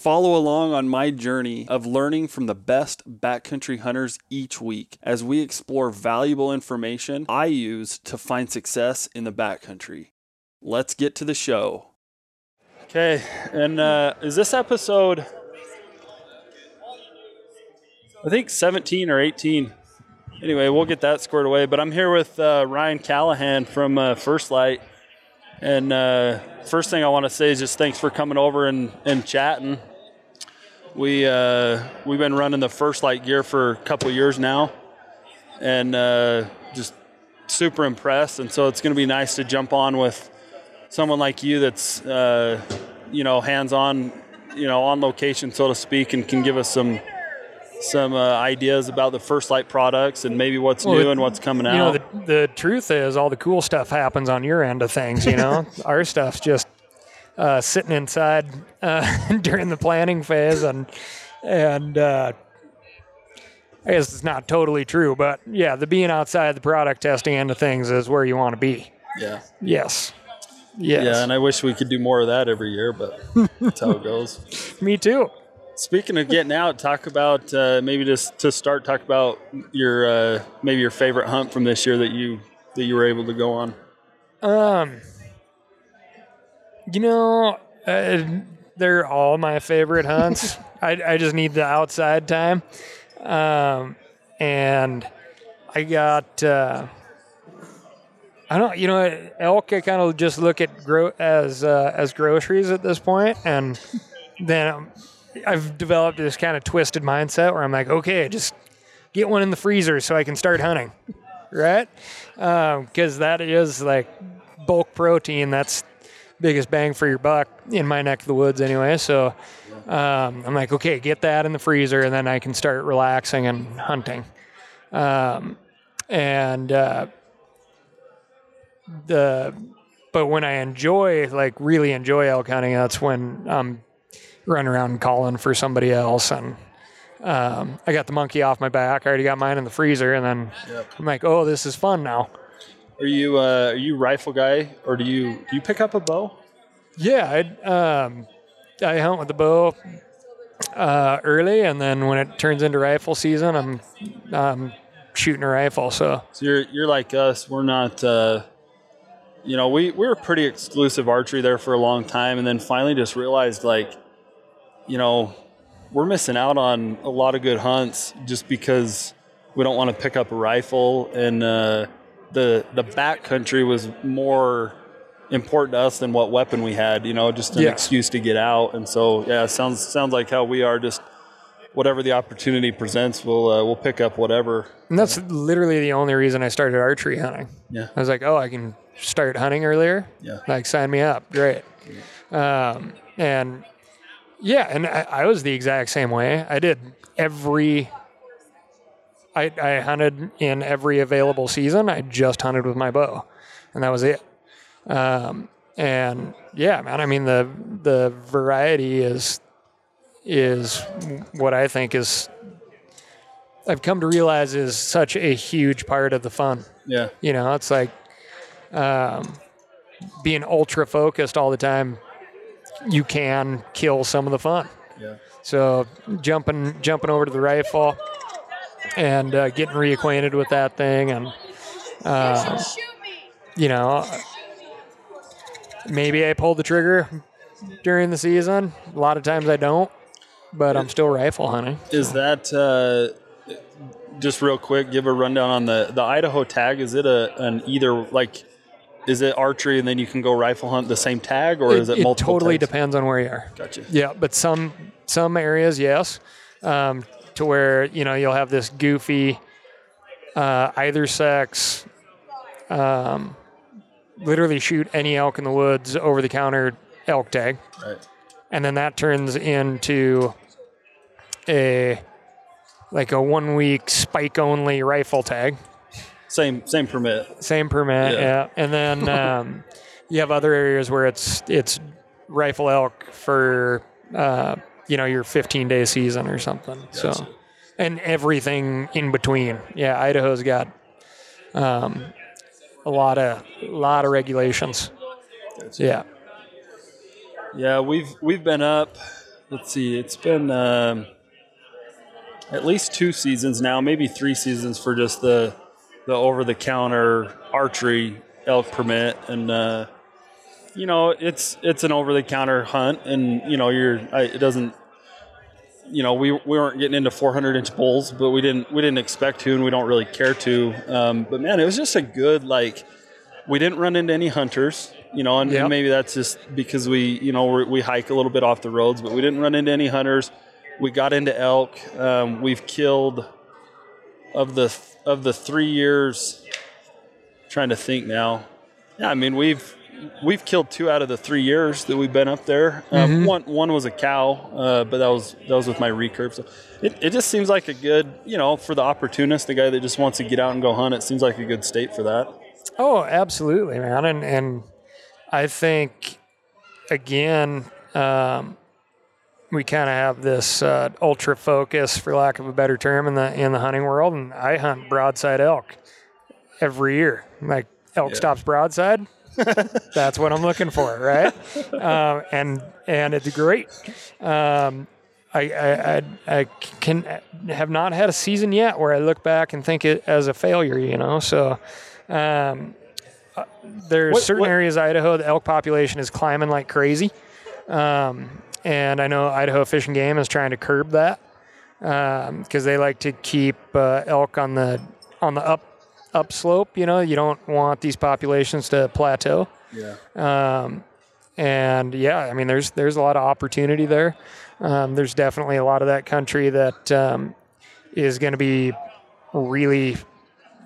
Follow along on my journey of learning from the best backcountry hunters each week as we explore valuable information I use to find success in the backcountry. Let's get to the show. Okay, and uh, is this episode, I think 17 or 18? Anyway, we'll get that squared away. But I'm here with uh, Ryan Callahan from uh, First Lite. And uh, first thing I want to say is just thanks for coming over and, and chatting. We uh, we've been running the First Lite gear for a couple years now, and uh, just super impressed. And so it's going to be nice to jump on with someone like you that's uh, you know hands on, you know on location so to speak, and can give us some some uh, ideas about the First Lite products and maybe what's Well, new and what's coming out. You know, the, the truth is, all the cool stuff happens on your end of things. You know, our stuff's just uh, sitting inside uh, during the planning phase, and and uh, I guess it's not totally true, but yeah, the being outside the product testing end of things is where you want to be. yeah, Yes. Yes. yeah, and I wish we could do more of that every year, but that's how it goes. Me too. Speaking of getting out, talk about uh, maybe just to start. Talk about your uh, maybe your favorite hunt from this year that you that you were able to go on. Um, you know, uh, they're all my favorite hunts. I, I just need the outside time. Um, and I got, uh, I don't, you know, elk. I kind of just look at gro- as uh, as groceries at this point, and then um, I've developed this kind of twisted mindset where I'm like, okay, just get one in the freezer so I can start hunting, right? Because that is like bulk protein. That's biggest bang for your buck in my neck of the woods, anyway. So um, I'm like, okay, get that in the freezer, and then I can start relaxing and hunting. Um, and uh, the but when I enjoy, like, really enjoy elk hunting, that's when I'm running around calling for somebody else and. Um, I got the monkey off my back. I already got mine in the freezer, and then I'm like, "Oh, this is fun now." Are you uh, are you rifle guy or do you do you pick up a bow? Yeah, I um, I hunt with the bow uh, early, and then when it turns into rifle season, I'm um, shooting a rifle. So So you're you're like us. We're not. Uh, you know, we we were pretty exclusive archery there for a long time, and then finally just realized like, you know, we're missing out on a lot of good hunts just because we don't want to pick up a rifle, and uh, the the backcountry was more important to us than what weapon we had. You know, just an Yeah. excuse to get out, and so yeah, it sounds sounds like how we are. Just whatever the opportunity presents, we'll uh, we'll pick up whatever. and that's literally the only reason I started archery hunting. Yeah. I was like, "Oh, I can start hunting earlier." Yeah. Like, sign me up. Great. Um, and yeah, and I, I was the exact same way. I did every. I, I hunted in every available season. I just hunted with my bow, and that was it. Um, and yeah, man. I mean the the variety is is what I think is. I've come to realize is such a huge part of the fun. Yeah. You know, it's like um, being ultra focused all the time. You can kill some of the fun. Yeah. So jumping jumping over to the rifle and uh, getting reacquainted with that thing, and uh, you know, maybe I pulled the trigger during the season. A lot of times I don't, but I'm still rifle hunting. Is that uh, just real quick? Give a rundown on the the Idaho tag. Is it a an either like? Is it archery and then you can go rifle hunt the same tag, or is it, multiple? totally tags? depends on where you are. Gotcha. Yeah, but some some areas, yes, um, to where you know you'll have this goofy uh, either sex, um, literally shoot any elk in the woods over the counter elk tag, Right. and then that turns into a like a one week spike only rifle tag. Same same permit. Same permit, Yeah. yeah. And then um, you have other areas where it's it's rifle elk for uh, you know your 15 day season or something. So, and everything in between. Yeah, Idaho's got um, a lot of lot of regulations. Yeah. Yeah, we've we've been up. Let's see, it's been um, at least two seasons now, maybe three seasons for just the the over the counter archery elk permit, and uh, you know it's it's an over the counter hunt, and you know you're I, it doesn't. You know, we, we weren't getting into 400 inch bulls, but we didn't we didn't expect to, and we don't really care to. Um, but man, it was just a good like. We didn't run into any hunters, you know, and, and maybe that's just because we, you know, we're, we hike a little bit off the roads, but we didn't run into any hunters. We got into elk. Um, we've killed of the of the three years. Trying to think now. Yeah, I mean we've we've killed two out of the three years that we've been up there. Um, one one was a cow, uh, but that was that was with my recurve. So it, it just seems like a good, you know, for the opportunist, the guy that just wants to get out and go hunt. It seems like a good state for that. Oh, absolutely, man. And and I think again, um, we kind of have this uh, ultra focus, for lack of a better term, in the in the hunting world. And I hunt broadside elk every year. Like elk Yeah. stops broadside. That's what I'm looking for, right? Um, and and it's great. Um, I, I, I, I can have not had a season yet where I look back and think it as a failure, you know. So um, uh, there's What- certain what- areas of Idaho the elk population is climbing like crazy, um, and I know Idaho Fish and Game is trying to curb that because they like to keep uh, elk on the on the up upslope. You know, you don't want these populations to plateau. Yeah. Um, and yeah, I mean, there's there's a lot of opportunity there. Um, there's definitely a lot of that country that um, is going to be really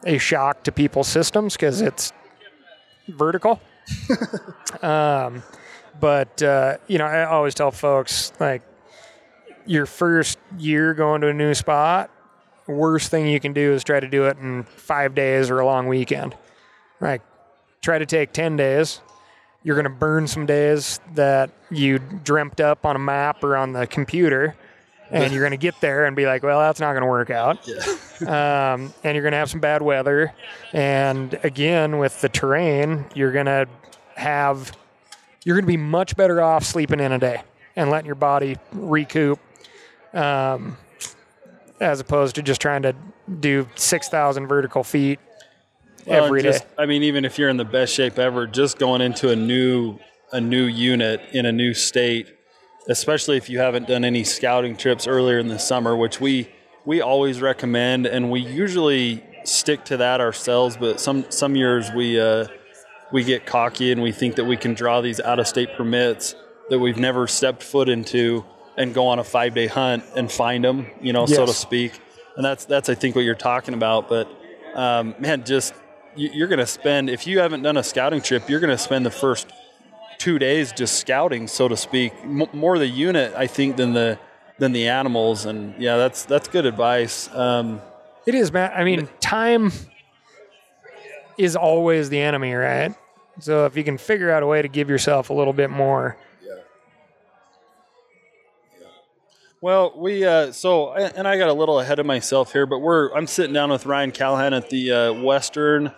a shock to people's systems because it's vertical. um, but uh, you know, I always tell folks like your first year going to a new spot, worst thing you can do is try to do it in five days or a long weekend. Like, try to take ten days. You're going to burn some days that you dreamt up on a map or on the computer, and you're going to get there and be like, "Well, that's not going to work out." um, and you're going to have some bad weather. And again, with the terrain, you're going to have you're going to be much better off sleeping in a day and letting your body recoup, um, as opposed to just trying to do six thousand vertical feet Well, every day. just, I mean, even if you're in the best shape ever, just going into a new a new unit in a new state, especially if you haven't done any scouting trips earlier in the summer, which we we always recommend, and we usually stick to that ourselves. But some some years we uh, we get cocky and we think that we can draw these out of state permits that we've never stepped foot into and go on a five day hunt and find them, you know, so to speak. And that's that's I think what you're talking about. But um, man, just you- you're going to spend if you haven't done a scouting trip, you're going to spend the first two days just scouting, so to speak, M- more the unit I think than the than the animals. And yeah, that's that's good advice. Um, It is, man. I mean, time is always the enemy, right? So if you can figure out a way to give yourself a little bit more, Well, we uh, so and I got a little ahead of myself here, but we're I'm sitting down with Ryan Callahan at the uh, Western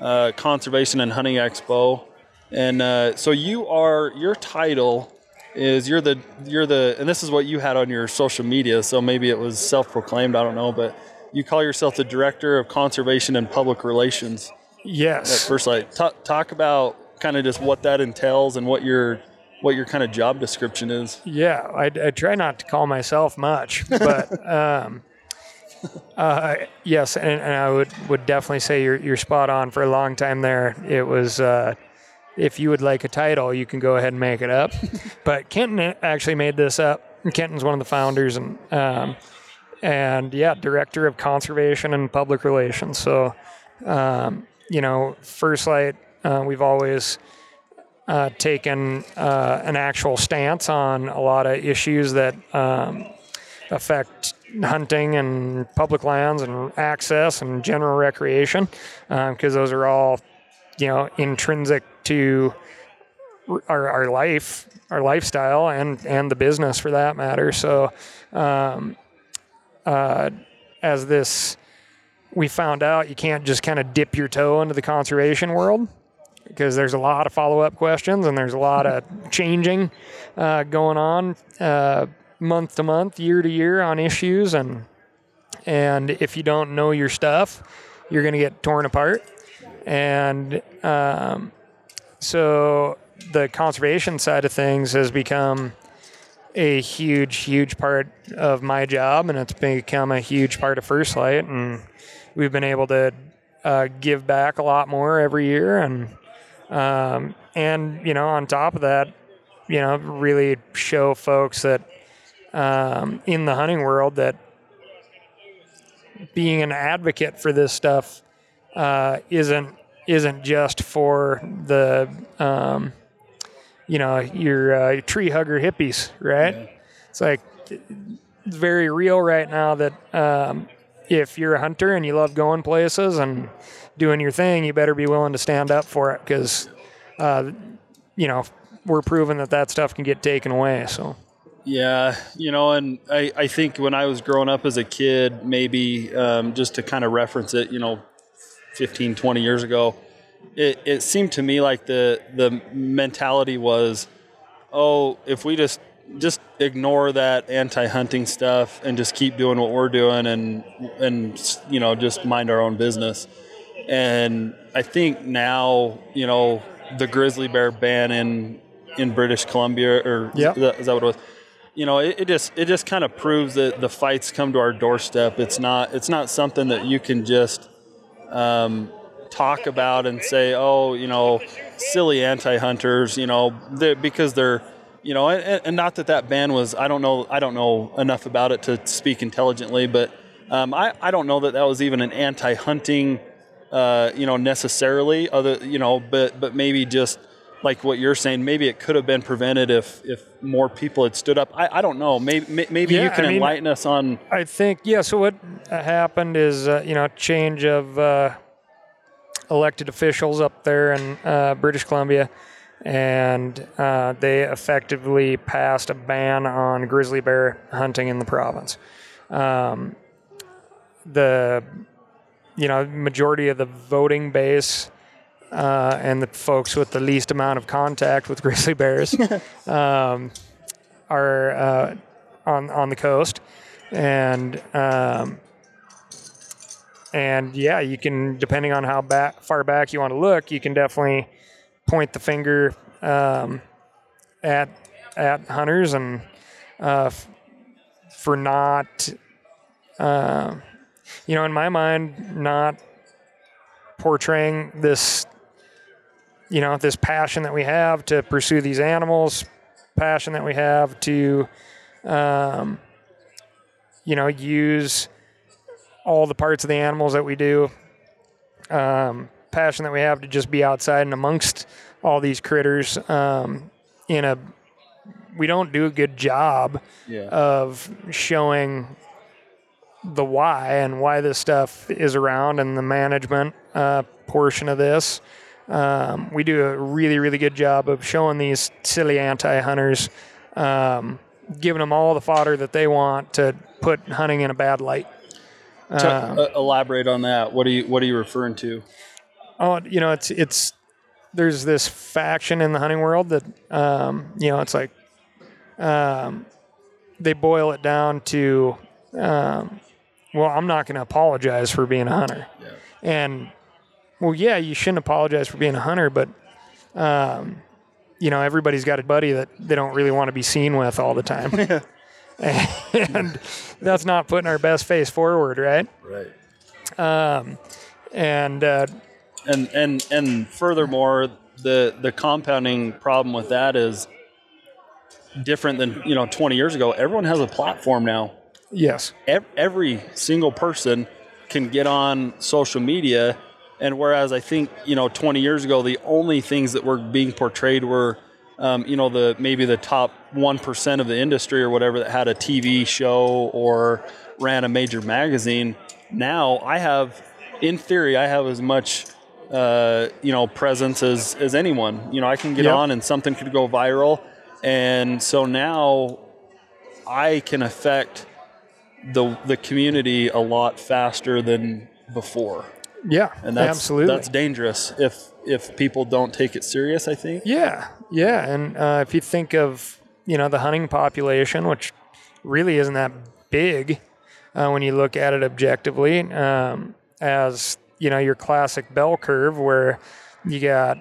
uh, Conservation and Hunting Expo, and uh, so you are your title is you're the you're the and this is what you had on your social media, so maybe it was self-proclaimed, I don't know, but you call yourself the Director of Conservation and Public Relations at yes, First Lite. Talk, talk about kind of just what that entails and what your what your kind of job description is. yeah. I, I try not to call myself much, but um, uh, yes, and, and I would would definitely say you're you're spot on. For a long time there, it was. Uh, if you would like a title, you can go ahead and make it up. but Kenton actually made this up. Kenton's one of the founders, and um, and yeah, director of conservation and public relations. So, um, you know, First Lite, uh, we've always uh, taken uh, an actual stance on a lot of issues that um, affect hunting and public lands and access and general recreation, because those are all, you know, intrinsic to our, our life, our lifestyle, and and the business for that matter. So, um, uh, as this, we found out you can't just kind of dip your toe into the conservation world because there's a lot of follow up questions and there's a lot of changing uh, going on uh, month to month, year to year on issues, and and if you don't know your stuff, you're going to get torn apart. And um, so the conservation side of things has become a huge, huge part of my job, and it's become a huge part of First Lite. and we've been able to uh, give back a lot more every year, and um, and you know, on top of that, you know, really show folks that um, in the hunting world that being an advocate for this stuff uh, isn't isn't just for the um, you know your uh, tree hugger hippies, right? Yeah. It's like it's very real right now that um, if you're a hunter and you love going places and doing your thing, you better be willing to stand up for it because uh, you know we're proving that that stuff can get taken away. So. Yeah, you know, and I, I think when I was growing up as a kid, maybe um, just to kind of reference it, you know, 15, 20 years ago, it, it seemed to me like the the mentality was, oh, if we just just ignore that anti-hunting stuff and just keep doing what we're doing and and you know just mind our own business. And I think now, you know, the grizzly bear ban in in British Columbia or yep. is, that, is that what it was? You know, it, it just it just kind of proves that the fights come to our doorstep. It's not it's not something that you can just um, talk about and say, oh, you know, silly anti-hunters, you know, they're, because they're, you know, and, and, not that that ban was, I don't know, I don't know enough about it to speak intelligently, but um, I, I don't know that that was even an anti-hunting, uh, you know, necessarily. Other, you know, but but maybe just like what you're saying, maybe it could have been prevented if if more people had stood up. I, I don't know. Maybe maybe yeah, you can I mean, enlighten us on. I think yeah. So what happened is uh, you know change of uh, elected officials up there in uh, British Columbia, and uh, they effectively passed a ban on grizzly bear hunting in the province. Um, the you know majority of the voting base uh, and the folks with the least amount of contact with grizzly bears um, are uh, on on the coast, and um, and yeah, you can, depending on how back, far back you want to look, you can definitely point the finger um, at at hunters and uh, for not, uh, you know, in my mind, not portraying this, you know, this passion that we have to pursue these animals, passion that we have to, um, you know, use all the parts of the animals that we do, um, passion that we have to just be outside and amongst all these critters um, in a we don't do a good job yeah. of showing the why and why this stuff is around and the management uh, portion of this. Um, we do a really, really good job of showing these silly anti hunters, um, giving them all the fodder that they want to put hunting in a bad light. Uh, uh, elaborate on that. What are you What are you referring to? Oh, you know, it's it's there's this faction in the hunting world that um, you know it's like um, they boil it down to um, well, I'm not going to apologize for being a hunter, yeah. and well, yeah, you shouldn't apologize for being a hunter, but um, you know, everybody's got a buddy that they don't really want to be seen with all the time. and that's not putting our best face forward, right? Right. Um, and uh, and and and furthermore, the the compounding problem with that is different than you know 20 years ago. Everyone has a platform now. Yes. Every single person can get on social media, and whereas I think you know 20 years ago the only things that were being portrayed were um, you know, the maybe the top one percent of the industry or whatever that had a TV show or ran a major magazine. Now I have, in theory, I have as much uh, you know presence as as anyone. You know, I can get Yep. on and something could go viral, and so now I can affect the the community a lot faster than before, Yeah, and that's absolutely. that's dangerous if if people don't take it serious. I think. Yeah, yeah, and uh, if you think of you know the hunting population, which really isn't that big uh, when you look at it objectively, um, as you know your classic bell curve where you got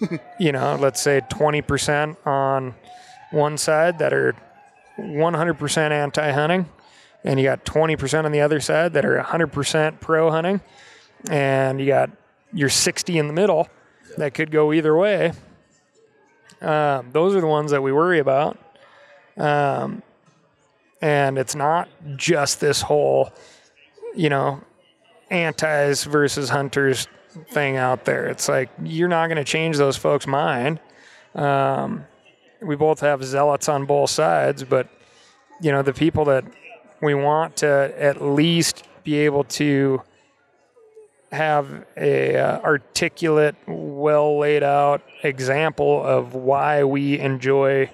you know let's say twenty percent on one side that are one hundred percent anti-hunting, and you got twenty percent on the other side that are hundred percent pro-hunting, and you got your sixty in the middle that could go either way. Um, those are the ones that we worry about. Um, and it's not just this whole, you know, antis versus hunters thing out there. It's like you're not going to change those folks' mind. Um, we both have zealots on both sides, but you know, the people that we want to at least be able to have a uh, articulate, well laid out example of why we enjoy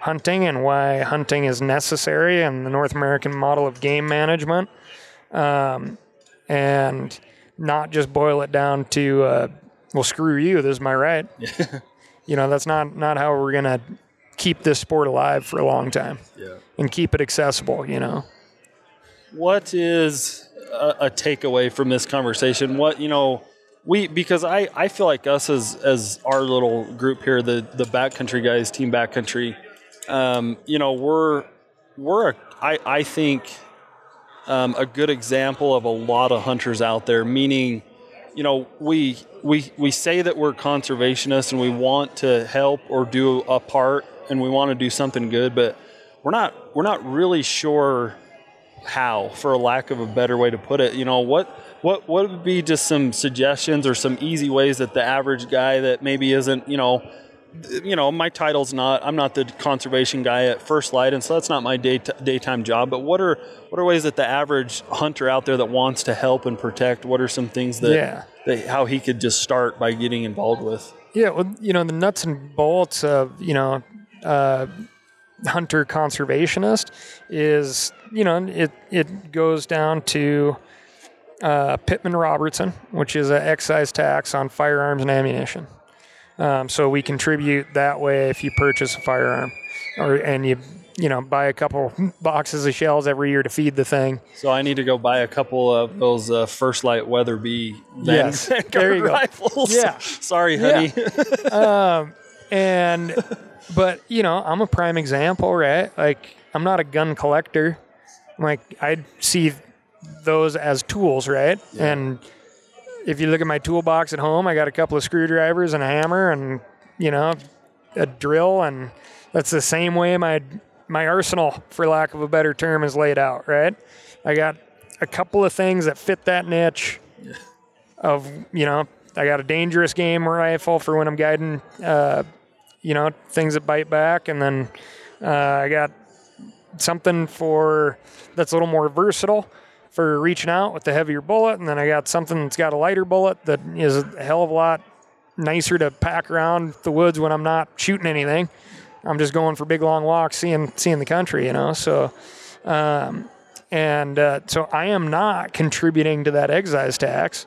hunting and why hunting is necessary in the North American model of game management, um, and not just boil it down to uh, well, screw you, this is my right. you know, that's not not how we're gonna keep this sport alive for a long time Yeah. and keep it accessible. You know. What is a, a takeaway from this conversation? What you know, we because I, I feel like us as as our little group here, the the backcountry guys, team backcountry, um, you know, we're we're a, I I think um, a good example of a lot of hunters out there. Meaning, you know, we we we say that we're conservationists and we want to help or do a part and we want to do something good, but we're not we're not really sure how, for a lack of a better way to put it. You know, what what what would be just some suggestions or some easy ways that the average guy that maybe isn't, you know, you know, my title's not I'm not the conservation guy at First Lite, and so that's not my day daytime job. But what are what are ways that the average hunter out there that wants to help and protect? What are some things that, Yeah. that how he could just start by getting involved with? Yeah, well, you know, the nuts and bolts of, you know, uh, hunter conservationist is, you know, it, it goes down to uh, Pittman Robertson, which is an excise tax on firearms and ammunition. Um, so we contribute that way if you purchase a firearm or, and you, you know, buy a couple boxes of shells every year to feed the thing. So I need to go buy a couple of those uh, First Lite Weatherby Yes, there you go. Yeah. Sorry, honey. and but you know i'm a prime example right like i'm not a gun collector like i see those as tools right? And if you look at my toolbox at home i got a couple of screwdrivers and a hammer and you know a drill and that's the same way my my arsenal for lack of a better term is laid out right? I got a couple of things that fit that niche of you know I got a dangerous game rifle for when I'm guiding uh, you know things that bite back, and then uh, I got something for that's a little more versatile for reaching out with the heavier bullet, and then I got something that's got a lighter bullet that is a hell of a lot nicer to pack around the woods when I'm not shooting anything. I'm just going for big long walks, seeing seeing the country, you know. So, um, and uh, so I am not contributing to that excise tax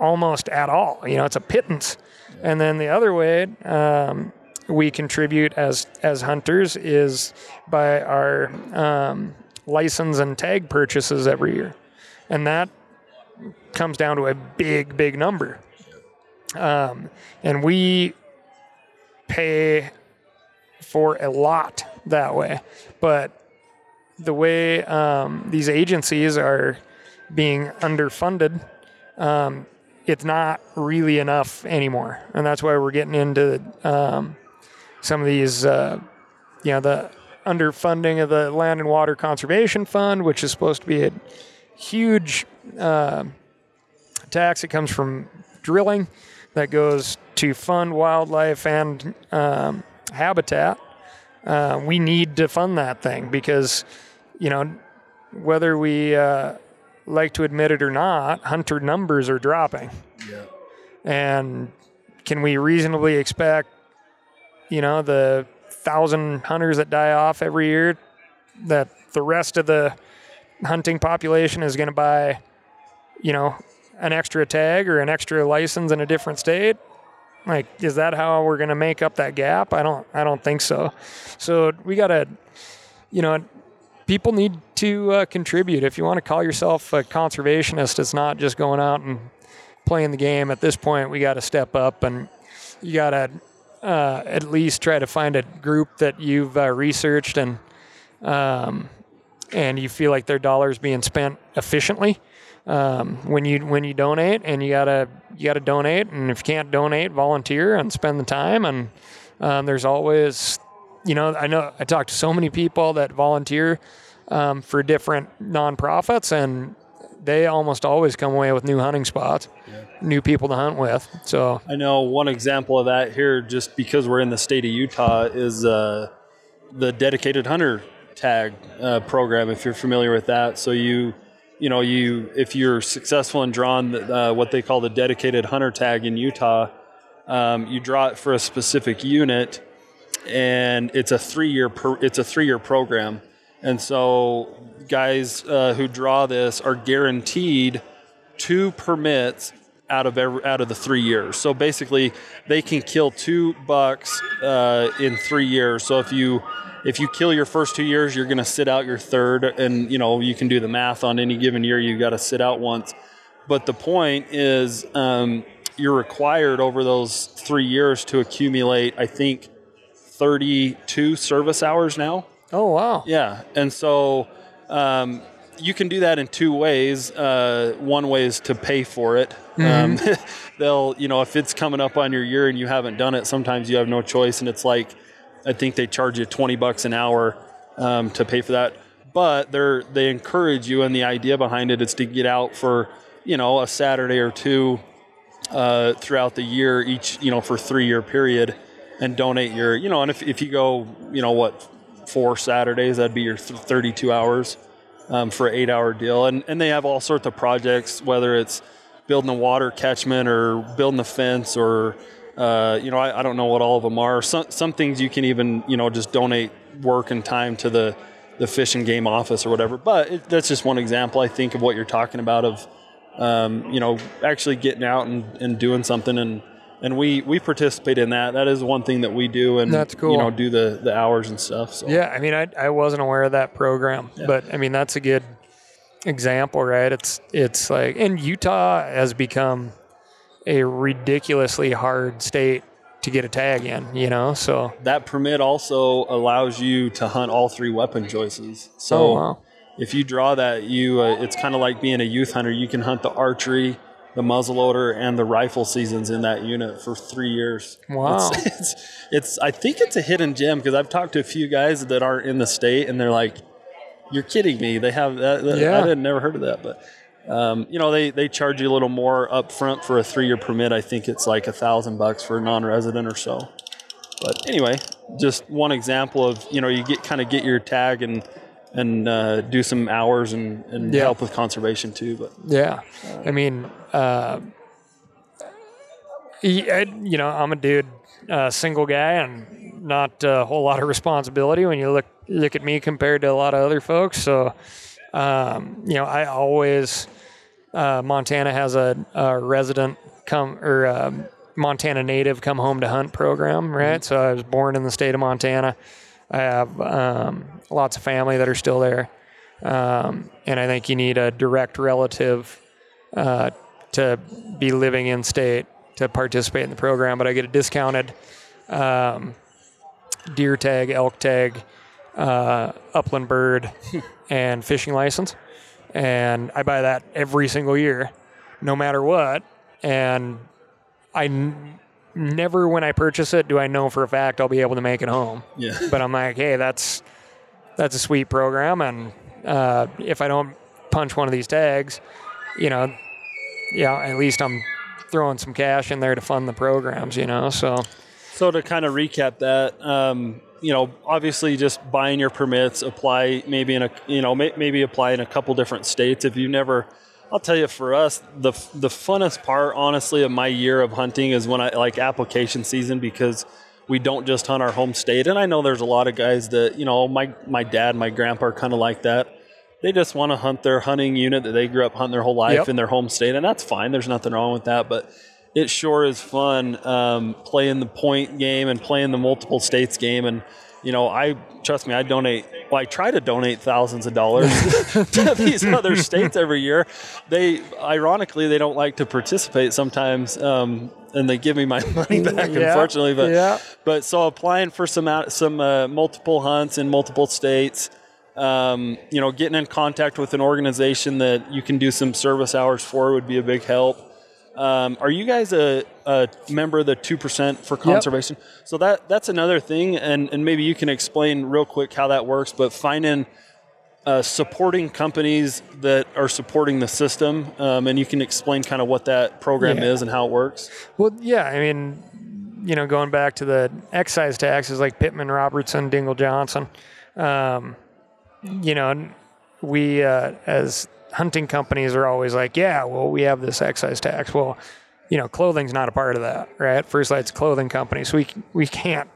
almost at all. You know, it's a pittance. And then the other way um, we contribute as as hunters is by our um, license and tag purchases every year, and that comes down to a big, big number. Um, and we pay for a lot that way, but the way um, these agencies are being underfunded, um, it's not really enough anymore, and that's why we're getting into um, some of these, uh, you know, the underfunding of the Land and Water Conservation Fund, which is supposed to be a huge uh, tax that comes from drilling that goes to fund wildlife and um, habitat, uh, we need to fund that thing because, you know, whether we uh, like to admit it or not, hunter numbers are dropping. Yeah. And can we reasonably expect, you know, the thousand hunters that die off every year, that the rest of the hunting population is going to buy, you know, an extra tag or an extra license in a different state? Like, is that how we're going to make up that gap? I don't, I don't think so. So we got to, you know, people need to uh, contribute. If you want to call yourself a conservationist, it's not just going out and playing the game. At this point, we got to step up and you got to uh, at least try to find a group that you've uh, researched and um, and you feel like their dollars being spent efficiently um, when you when you donate. And you gotta you gotta donate. And if you can't donate, volunteer and spend the time. And um, there's always you know I know I talk to so many people that volunteer um, for different nonprofits and they almost always come away with new hunting spots, yeah. New people to hunt with. So I know one example of that here, just because we're in the state of Utah, is uh, the dedicated hunter tag uh, program. If you're familiar with that, so you, you know, you if you're successful in drawing uh, what they call the dedicated hunter tag in Utah, um, you draw it for a specific unit, and it's a three year it's a three year program. And so, guys uh, who draw this are guaranteed two permits out of every, out of the three years. So basically, they can kill two bucks uh, in three years. So if you if you kill your first two years, you're going to sit out your third, and you know you can do the math on any given year. You've got to sit out once. But the point is, um, you're required over those three years to accumulate. I think 32 service hours now. Oh wow! Yeah, and so um, you can do that in two ways. Uh, one way is to pay for it. Mm-hmm. Um, they'll, you know, if it's coming up on your year and you haven't done it, sometimes you have no choice, and it's like, I think they charge you twenty bucks an hour um, to pay for that. But they're they encourage you, and the idea behind it is to get out for you know a Saturday or two uh, throughout the year, each you know for three year period, and donate your you know, and if if you go you know what four Saturdays. That'd be your 32 hours um, for an eight hour deal. And, and they have all sorts of projects, whether it's building a water catchment or building a fence or, uh, you know, I, I, don't know what all of them are. Some, some things you can even, you know, just donate work and time to the, the fish and game office or whatever. But it, that's just one example, I think, of what you're talking about of, um, you know, actually getting out and, and doing something and, and we we participate in that. That is one thing that we do, and that's cool. You know, do the the hours and stuff. So. Yeah, I mean, I I wasn't aware of that program, yeah. but I mean, that's a good example, right? It's it's like, and Utah has become a ridiculously hard state to get a tag in, you know. So that permit also allows you to hunt all three weapon choices. So oh, wow. if you draw that, you uh, it's kind of like being a youth hunter. You can hunt the archery the muzzleloader and the rifle seasons in that unit for three years. Wow. It's, it's, it's I think it's a hidden gem because I've talked to a few guys that aren't in the state and they're like, you're kidding me. They have that. that yeah. I had never heard of that, but um, you know, they, they charge you a little more up front for a three year permit. I think it's like a thousand bucks for a non-resident or so. But anyway, just one example of, you know, you get kind of get your tag and, and uh, do some hours and, and yeah. help with conservation too. But yeah, uh, I mean, uh, you know, I'm a dude, uh, single guy, and not a whole lot of responsibility when you look look at me compared to a lot of other folks. So, um, you know, I always uh, Montana has a, a, resident come or um, Montana native come home to hunt program, right? Mm-hmm. So I was born in the state of Montana. I have um, lots of family that are still there. Um, and I think you need a direct relative uh, to be living in state to participate in the program. But I get a discounted um, deer tag, elk tag, uh, upland bird, and fishing license. And I buy that every single year, no matter what. And I n- never, when I purchase it, do I know for a fact I'll be able to make it home. Yeah. But I'm like, hey, that's that's a sweet program. And uh, if I don't punch one of these tags, you know, yeah, at least I'm throwing some cash in there to fund the programs, you know. So So to kind of recap that, um, you know, obviously just buying your permits, apply maybe in a, you know, may, maybe apply in a couple different states. If you never, I'll tell you, for us, the the funnest part, honestly, of my year of hunting is when I like application season because we don't just hunt our home state. And I know there's a lot of guys that, you know, my my dad, my grandpa are kind of like that. They just want to hunt their hunting unit that they grew up hunting their whole life Yep. in their home state, and that's fine. There's nothing wrong with that, but it sure is fun um, playing the point game and playing the multiple states game. And you know, I trust me, I donate. Well, I try to donate thousands of dollars to these other states every year. They, ironically, they don't like to participate sometimes, um, and they give me my money back. Yeah, Unfortunately, but yeah. but so applying for some out, some uh, multiple hunts in multiple states. Um, you know, getting in contact with an organization that you can do some service hours for would be a big help. Um, are you guys a, a member of the two percent for conservation? So that that's another thing, and and maybe you can explain real quick how that works. But finding uh, supporting companies that are supporting the system, um, and you can explain kind of what that program Yeah. is and how it works. Well, yeah, I mean, you know, going back to the excise taxes like Pittman, Robertson, Dingell, Johnson, um, you know, we uh, as hunting companies are always like, yeah, well, we have this excise tax. Well, you know, clothing's not a part of that, right? First Lite's a clothing company, so we we can't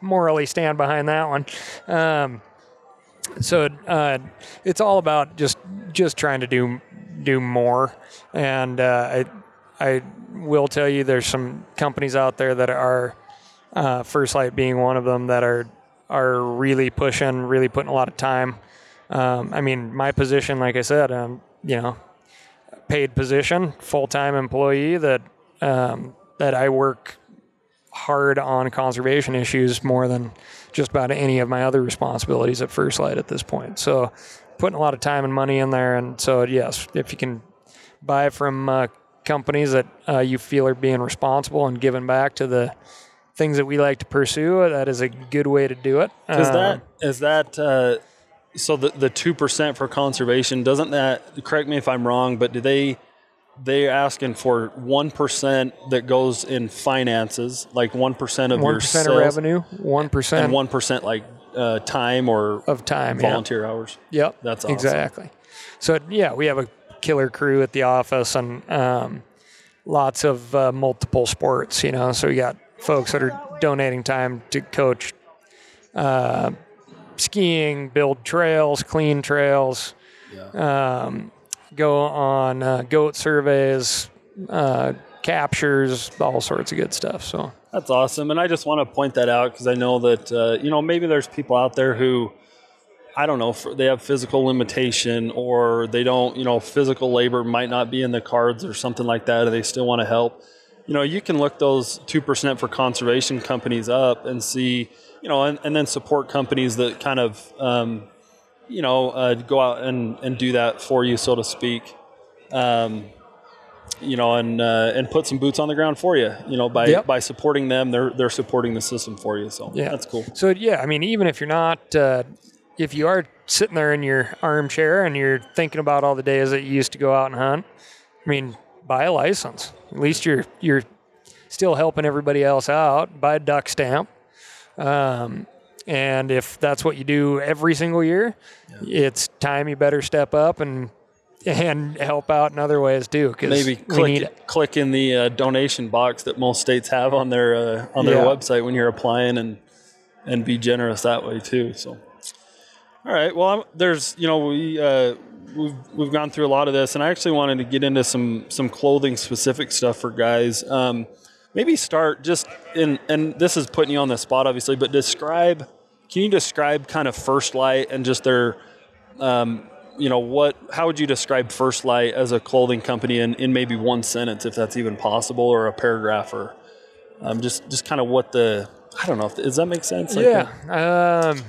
morally stand behind that one. Um, so uh, it's all about just just trying to do do more and uh, I I will tell you there's some companies out there that are uh, First Lite being one of them that are are really pushing really putting a lot of time um, I mean my position like I said um, you know paid position full time employee that um, that I work hard on conservation issues more than just about any of my other responsibilities at First Lite at this point. So, putting a lot of time and money in there, and so yes, if you can buy from uh, companies that uh, you feel are being responsible and giving back to the things that we like to pursue, that is a good way to do it. Is Um, that is that uh, so? The the two percent for conservation doesn't that? Correct me if I'm wrong, but do they they asking for one percent that goes in finances, like one percent of one your percent sales, of revenue, one percent and one percent like uh, time or of time, yeah. volunteer hours. Yep. That's awesome. exactly. So yeah, we have a killer crew at the office and um, lots of uh, multiple sports. You know, so we got folks that are donating time to coach uh, skiing, build trails, clean trails, um, go on uh, goat surveys, uh, captures, all sorts of good stuff. So That's awesome, and I just want to point that out because I know that uh, you know maybe there's people out there who I don't know for, they have physical limitation or they don't you know physical labor might not be in the cards or something like that, or they still want to help. You know, you can look those two percent for conservation companies up and see you know, and, and then support companies that kind of um, you know uh, go out and, and do that for you, so to speak. Um, you know, and uh, and put some boots on the ground for you. You know, by Yep. by supporting them, they're they're supporting the system for you. So Yeah. that's cool. So yeah, I mean, even if you're not, uh, if you are sitting there in your armchair and you're thinking about all the days that you used to go out and hunt, I mean, buy a license. At least you're you're still helping everybody else out. Buy a duck stamp. Um, and if that's what you do every single year, it's time you better step up and and help out in other ways too. Maybe we need click click in the uh, donation box that most states have on their uh, on their Yeah. website when you're applying, and and be generous that way too. So, all right. Well, I'm, there's you know we uh, we've we've gone through a lot of this, and I actually wanted to get into some some clothing specific stuff for guys. Um, maybe start just in, and this is putting you on the spot, obviously, but describe. Can you describe kind of First Lite and just their um, you know what how would you describe First Lite as a clothing company in, in maybe one sentence if that's even possible or a paragraph or um, just just kind of what the i don't know if does that make sense Like, Yeah. Um,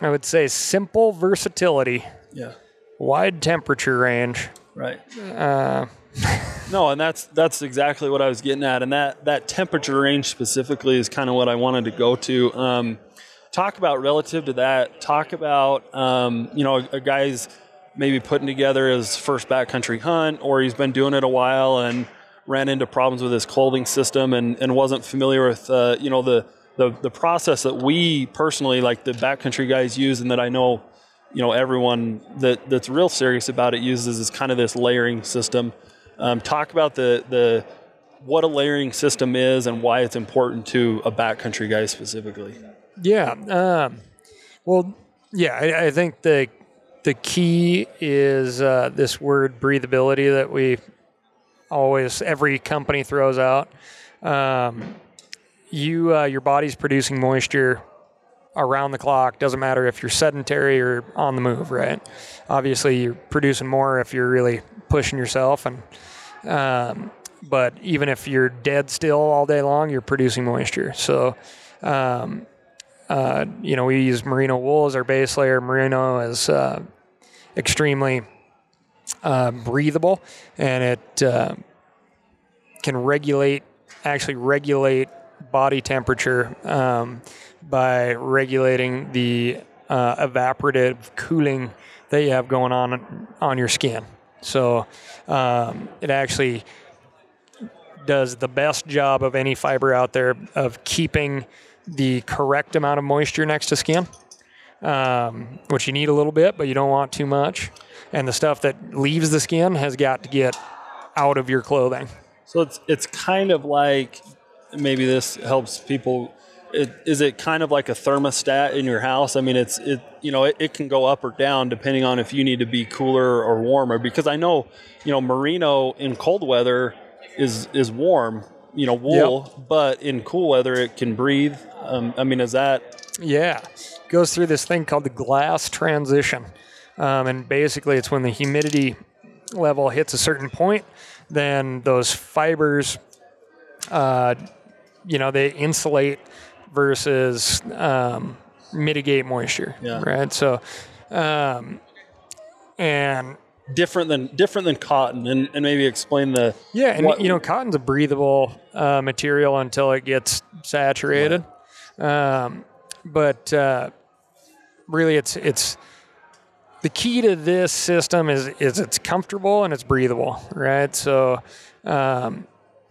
I would say simple versatility, yeah wide temperature range. right Uh, no and that's that's exactly what i was getting at and that that temperature range specifically is kind of what i wanted to go to um, talk about relative to that talk about um, you know a, a guy's maybe putting together his first backcountry hunt or he's been doing it a while and ran into problems with his clothing system and, and wasn't familiar with uh, you know the, the the process that we personally like the backcountry guys use and that I know you know everyone that that's real serious about it uses is kind of this layering system. Um, talk about the the what a layering system is and why it's important to a backcountry guy specifically. Yeah. Um, well, yeah, I, I, think the the key is uh, this word breathability that we always every company throws out. Um, you uh, your body's producing moisture around the clock. Doesn't matter if you're sedentary or on the move, right? Obviously, you're producing more if you're really pushing yourself, and um, but even if you're dead still all day long, you're producing moisture. So. Um, uh, you know, we use merino wool as our base layer. Merino is uh, extremely uh, breathable, and it uh, can regulate, actually regulate body temperature um, by regulating the uh, evaporative cooling that you have going on on your skin. So um, it actually does the best job of any fiber out there of keeping the correct amount of moisture next to skin, um, which you need a little bit, but you don't want too much. And the stuff that leaves the skin has got to get out of your clothing. So it's it's kind of like maybe this helps people. It, is it kind of like a thermostat in your house? I mean, it's it you know it, it can go up or down depending on if you need to be cooler or warmer. Because I know you know merino in cold weather is is warm, you know wool, yep. but in cool weather it can breathe. Um, I mean, is that? Yeah, goes through this thing called the glass transition, um, and basically it's when the humidity level hits a certain point, then those fibers, uh, you know, they insulate versus um, mitigate moisture. Yeah. Right. So, um, and different than different than cotton and, and maybe explain the yeah and what, you know cotton's a breathable uh, material until it gets saturated right. um, but uh, really it's it's the key to this system is is it's comfortable and it's breathable right so um,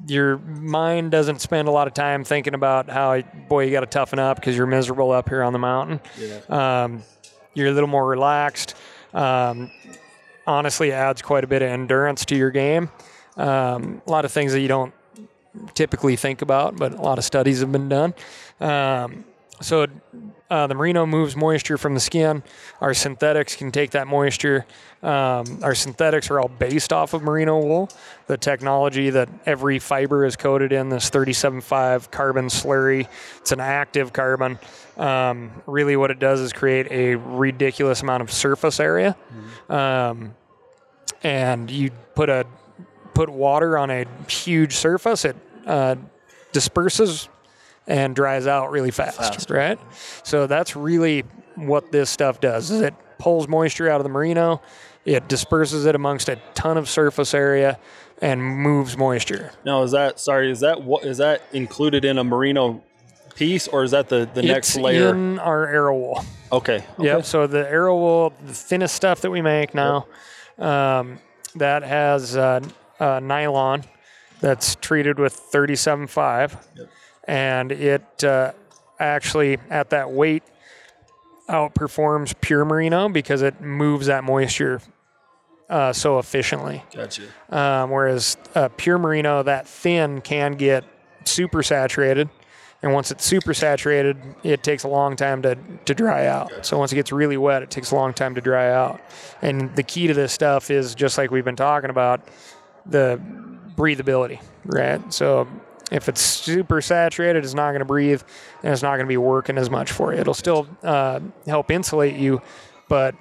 your mind doesn't spend a lot of time thinking about how boy you got to toughen up because you're miserable up here on the mountain yeah. um, you're a little more relaxed um, honestly adds quite a bit of endurance to your game. Um, a lot of things that you don't typically think about, but a lot of studies have been done. So uh, the merino moves moisture from the skin. Our synthetics can take that moisture. Um, our synthetics are all based off of merino wool, the technology that every fiber is coated in this 37.5 carbon slurry. It's an active carbon. Um, really, what it does is create a ridiculous amount of surface area. Mm-hmm. Um, and you put a put water on a huge surface, it uh, disperses and dries out really fast, fast, right? So that's really what this stuff does. Is it pulls moisture out of the merino, it disperses it amongst a ton of surface area and moves moisture. Now, is that sorry? Is that what is that included in a merino piece, or is that the the it's next layer? in our AeroWool. Okay. okay. Yeah. So the AeroWool, the thinnest stuff that we make now, yep. um, that has uh, uh, nylon that's treated with 37.5. Yep and it uh, actually at that weight outperforms pure merino because it moves that moisture uh, so efficiently. Gotcha. Um, whereas uh, pure merino, that thin, can get super saturated. And once it's super saturated, it takes a long time to, to dry out. Gotcha. So once it gets really wet, it takes a long time to dry out. And the key to this stuff is just like we've been talking about, the breathability, right? So if it's super saturated, it's not going to breathe and it's not going to be working as much for you. It'll still uh, help insulate you, but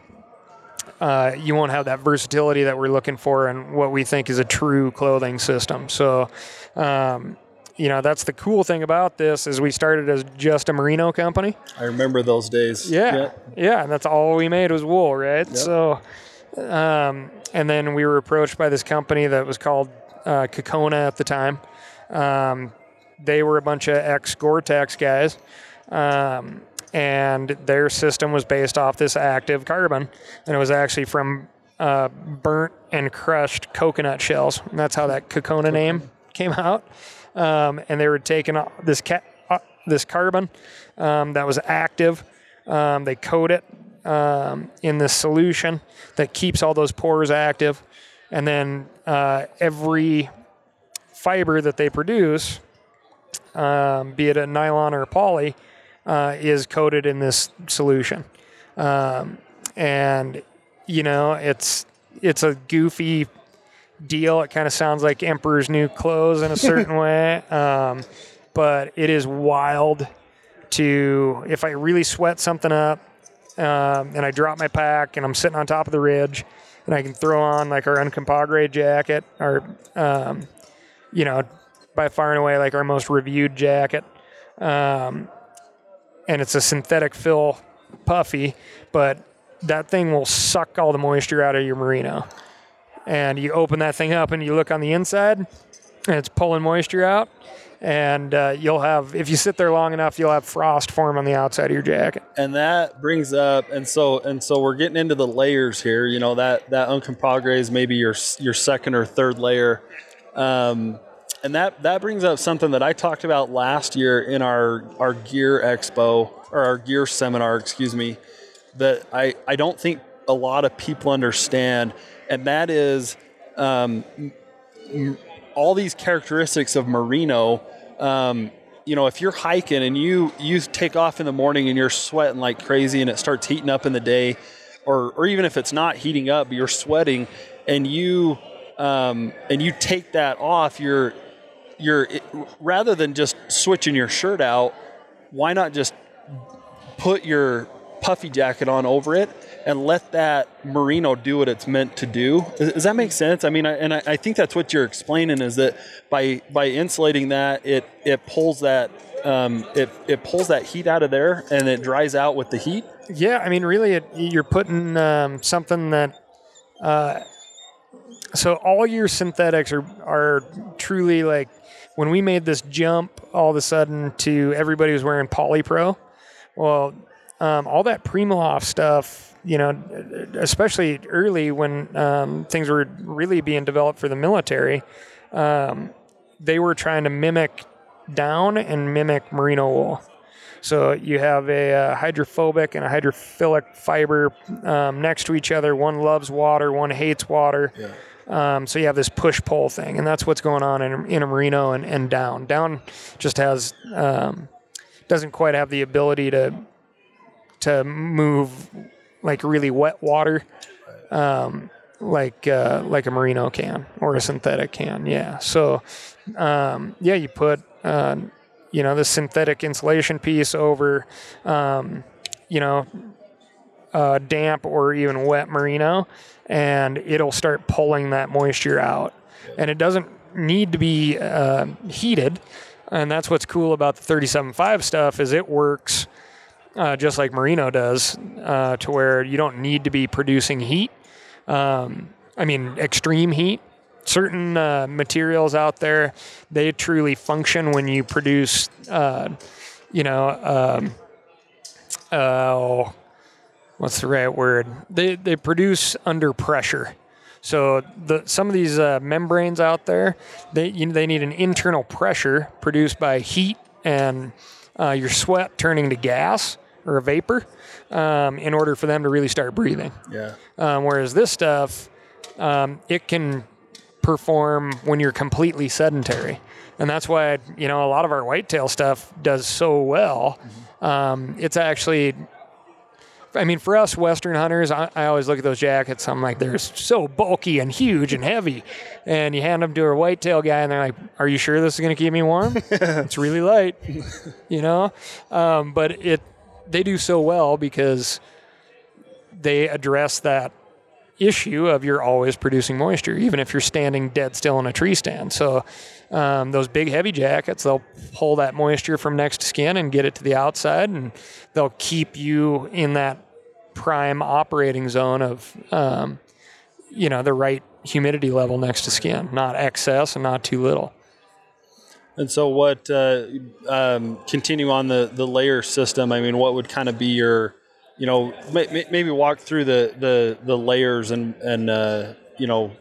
uh, you won't have that versatility that we're looking for and what we think is a true clothing system. So, um, you know, that's the cool thing about this is we started as just a merino company. I remember those days. Yeah, yep. yeah, and that's all we made was wool, right? Yep. So, um, and then we were approached by this company that was called uh, Cocona at the time um, they were a bunch of ex Gore-Tex guys, um, and their system was based off this active carbon, and it was actually from uh, burnt and crushed coconut shells. And that's how that Cocona name came out, um, and they were taking this ca- uh, this carbon um, that was active. Um, they coat it um, in this solution that keeps all those pores active, and then uh, every fiber that they produce, um, be it a nylon or a poly, uh, is coated in this solution. Um, and you know, it's it's a goofy deal. It kind of sounds like Emperor's New Clothes in a certain way, um, but it is wild to if I really sweat something up um, and I drop my pack and I'm sitting on top of the ridge and I can throw on like our Uncompahgre jacket, our um, you know by far and away like our most reviewed jacket, um, and it's a synthetic fill puffy, but that thing will suck all the moisture out of your merino. And you open that thing up and you look on the inside, and it's pulling moisture out. And uh, you'll have, if you sit there long enough, you'll have frost form on the outside of your jacket. and that brings up and so and so we're getting into the layers here you know that that uncompahgre is maybe your your second or third layer um, and that that brings up something that I talked about last year in our our gear expo or our gear seminar excuse me that I I don't think a lot of people understand. And that is um, all these characteristics of merino. Um, you know, if you're hiking and you you take off in the morning and you're sweating like crazy and it starts heating up in the day, or or even if it's not heating up, you're sweating, and you um, and you take that off, you're you're it, rather than just switching your shirt out, why not just put your puffy jacket on over it and let that merino do what it's meant to do. Does, that make sense? I mean, I, and I, I think that's what you're explaining is that by by insulating that, it it pulls that um, it it pulls that heat out of there and it dries out with the heat. Yeah, I mean, really, it, you're putting um, something that. Uh, so all your synthetics are are truly like when we made this jump all of a sudden to everybody was wearing polypro. Well, um, all that Primaloft stuff, you know, especially early when um, things were really being developed for the military, um, they were trying to mimic down and mimic merino wool. So you have a uh, hydrophobic and a hydrophilic fiber um, next to each other. One loves water, one hates water. Um, so you have this push pull thing, and that's what's going on in, in a merino and, and down. Down just has um, doesn't quite have the ability to to move like really wet water, um, like uh, like a merino can or a synthetic can. Yeah. So um, yeah, you put uh, you know the synthetic insulation piece over um, you know uh, damp or even wet merino, and it'll start pulling that moisture out. And it doesn't need to be uh, heated. And that's what's cool about the 37.5 stuff is it works uh, just like merino does, uh, to where you don't need to be producing heat. Um, I mean, extreme heat. Certain uh, materials out there, they truly function when you produce, uh, you know, um, uh, what's the right word? They they produce under pressure. So the some of these uh, membranes out there, they you, they need an internal pressure produced by heat and uh, your sweat turning to gas or a vapor um, in order for them to really start breathing. Yeah. Um, whereas this stuff, um, it can perform when you're completely sedentary. And that's why, you know, a lot of our whitetail stuff does so well. Um, it's actually, I mean, for us Western hunters, I, I always look at those jackets. I'm like, they're so bulky and huge and heavy. And you hand them to a whitetail guy, and they're like, "Are you sure this is going to keep me warm? it's really light, you know." Um, but it, they do so well because they address that issue of you're always producing moisture, even if you're standing dead still in a tree stand. So um, those big heavy jackets, they'll pull that moisture from next to skin and get it to the outside, and they'll keep you in that prime operating zone of, um, you know, the right humidity level next to skin, not excess and not too little. And so, what uh, um, continue on the the layer system? I mean, what would kind of be your, you know, may, may- maybe walk through the the the layers and and uh, you know,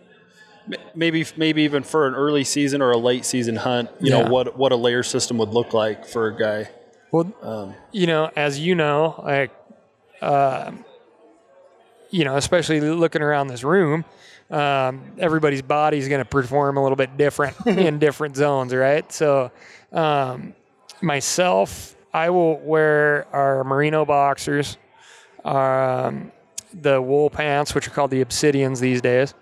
m- maybe maybe even for an early season or a late season hunt, you Yeah. know what what a layer system would look like for a guy. Well, you know, as you know, like, uh, you know, especially looking around this room, um, everybody's body is going to perform a little bit different in different zones, right? So, um, myself, I will wear our merino boxers, um, the wool pants, which are called the obsidians these days.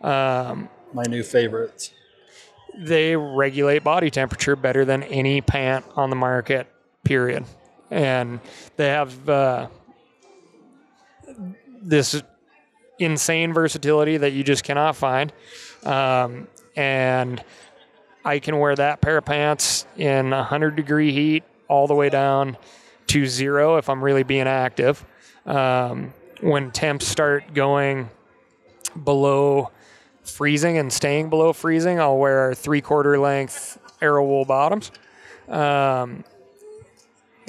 Um, My new favorites. they regulate body temperature better than any pant on the market, period. And they have uh, this insane versatility that you just cannot find. Um, and I can wear that pair of pants in 100 degree heat all the way down to zero if I'm really being active. Um, when temps start going below freezing and staying below freezing, I'll wear three quarter length AeroWool bottoms um,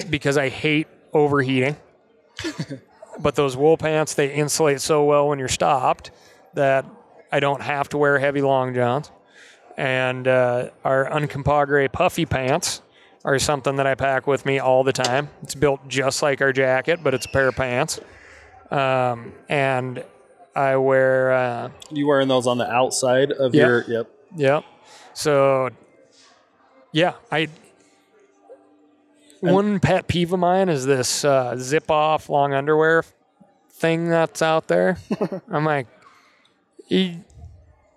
because I hate overheating. but those wool pants, they insulate so well when you're stopped that I don't have to wear heavy long johns. And uh, our Uncompahgre puffy pants are something that I pack with me all the time. It's built just like our jacket, but it's a pair of pants. Um, and I wear. Uh, You wearing those on the outside of Yeah. your yep. Yep. So, yeah, I. One pet peeve of mine is this uh, zip off long underwear thing that's out there. I'm like, you,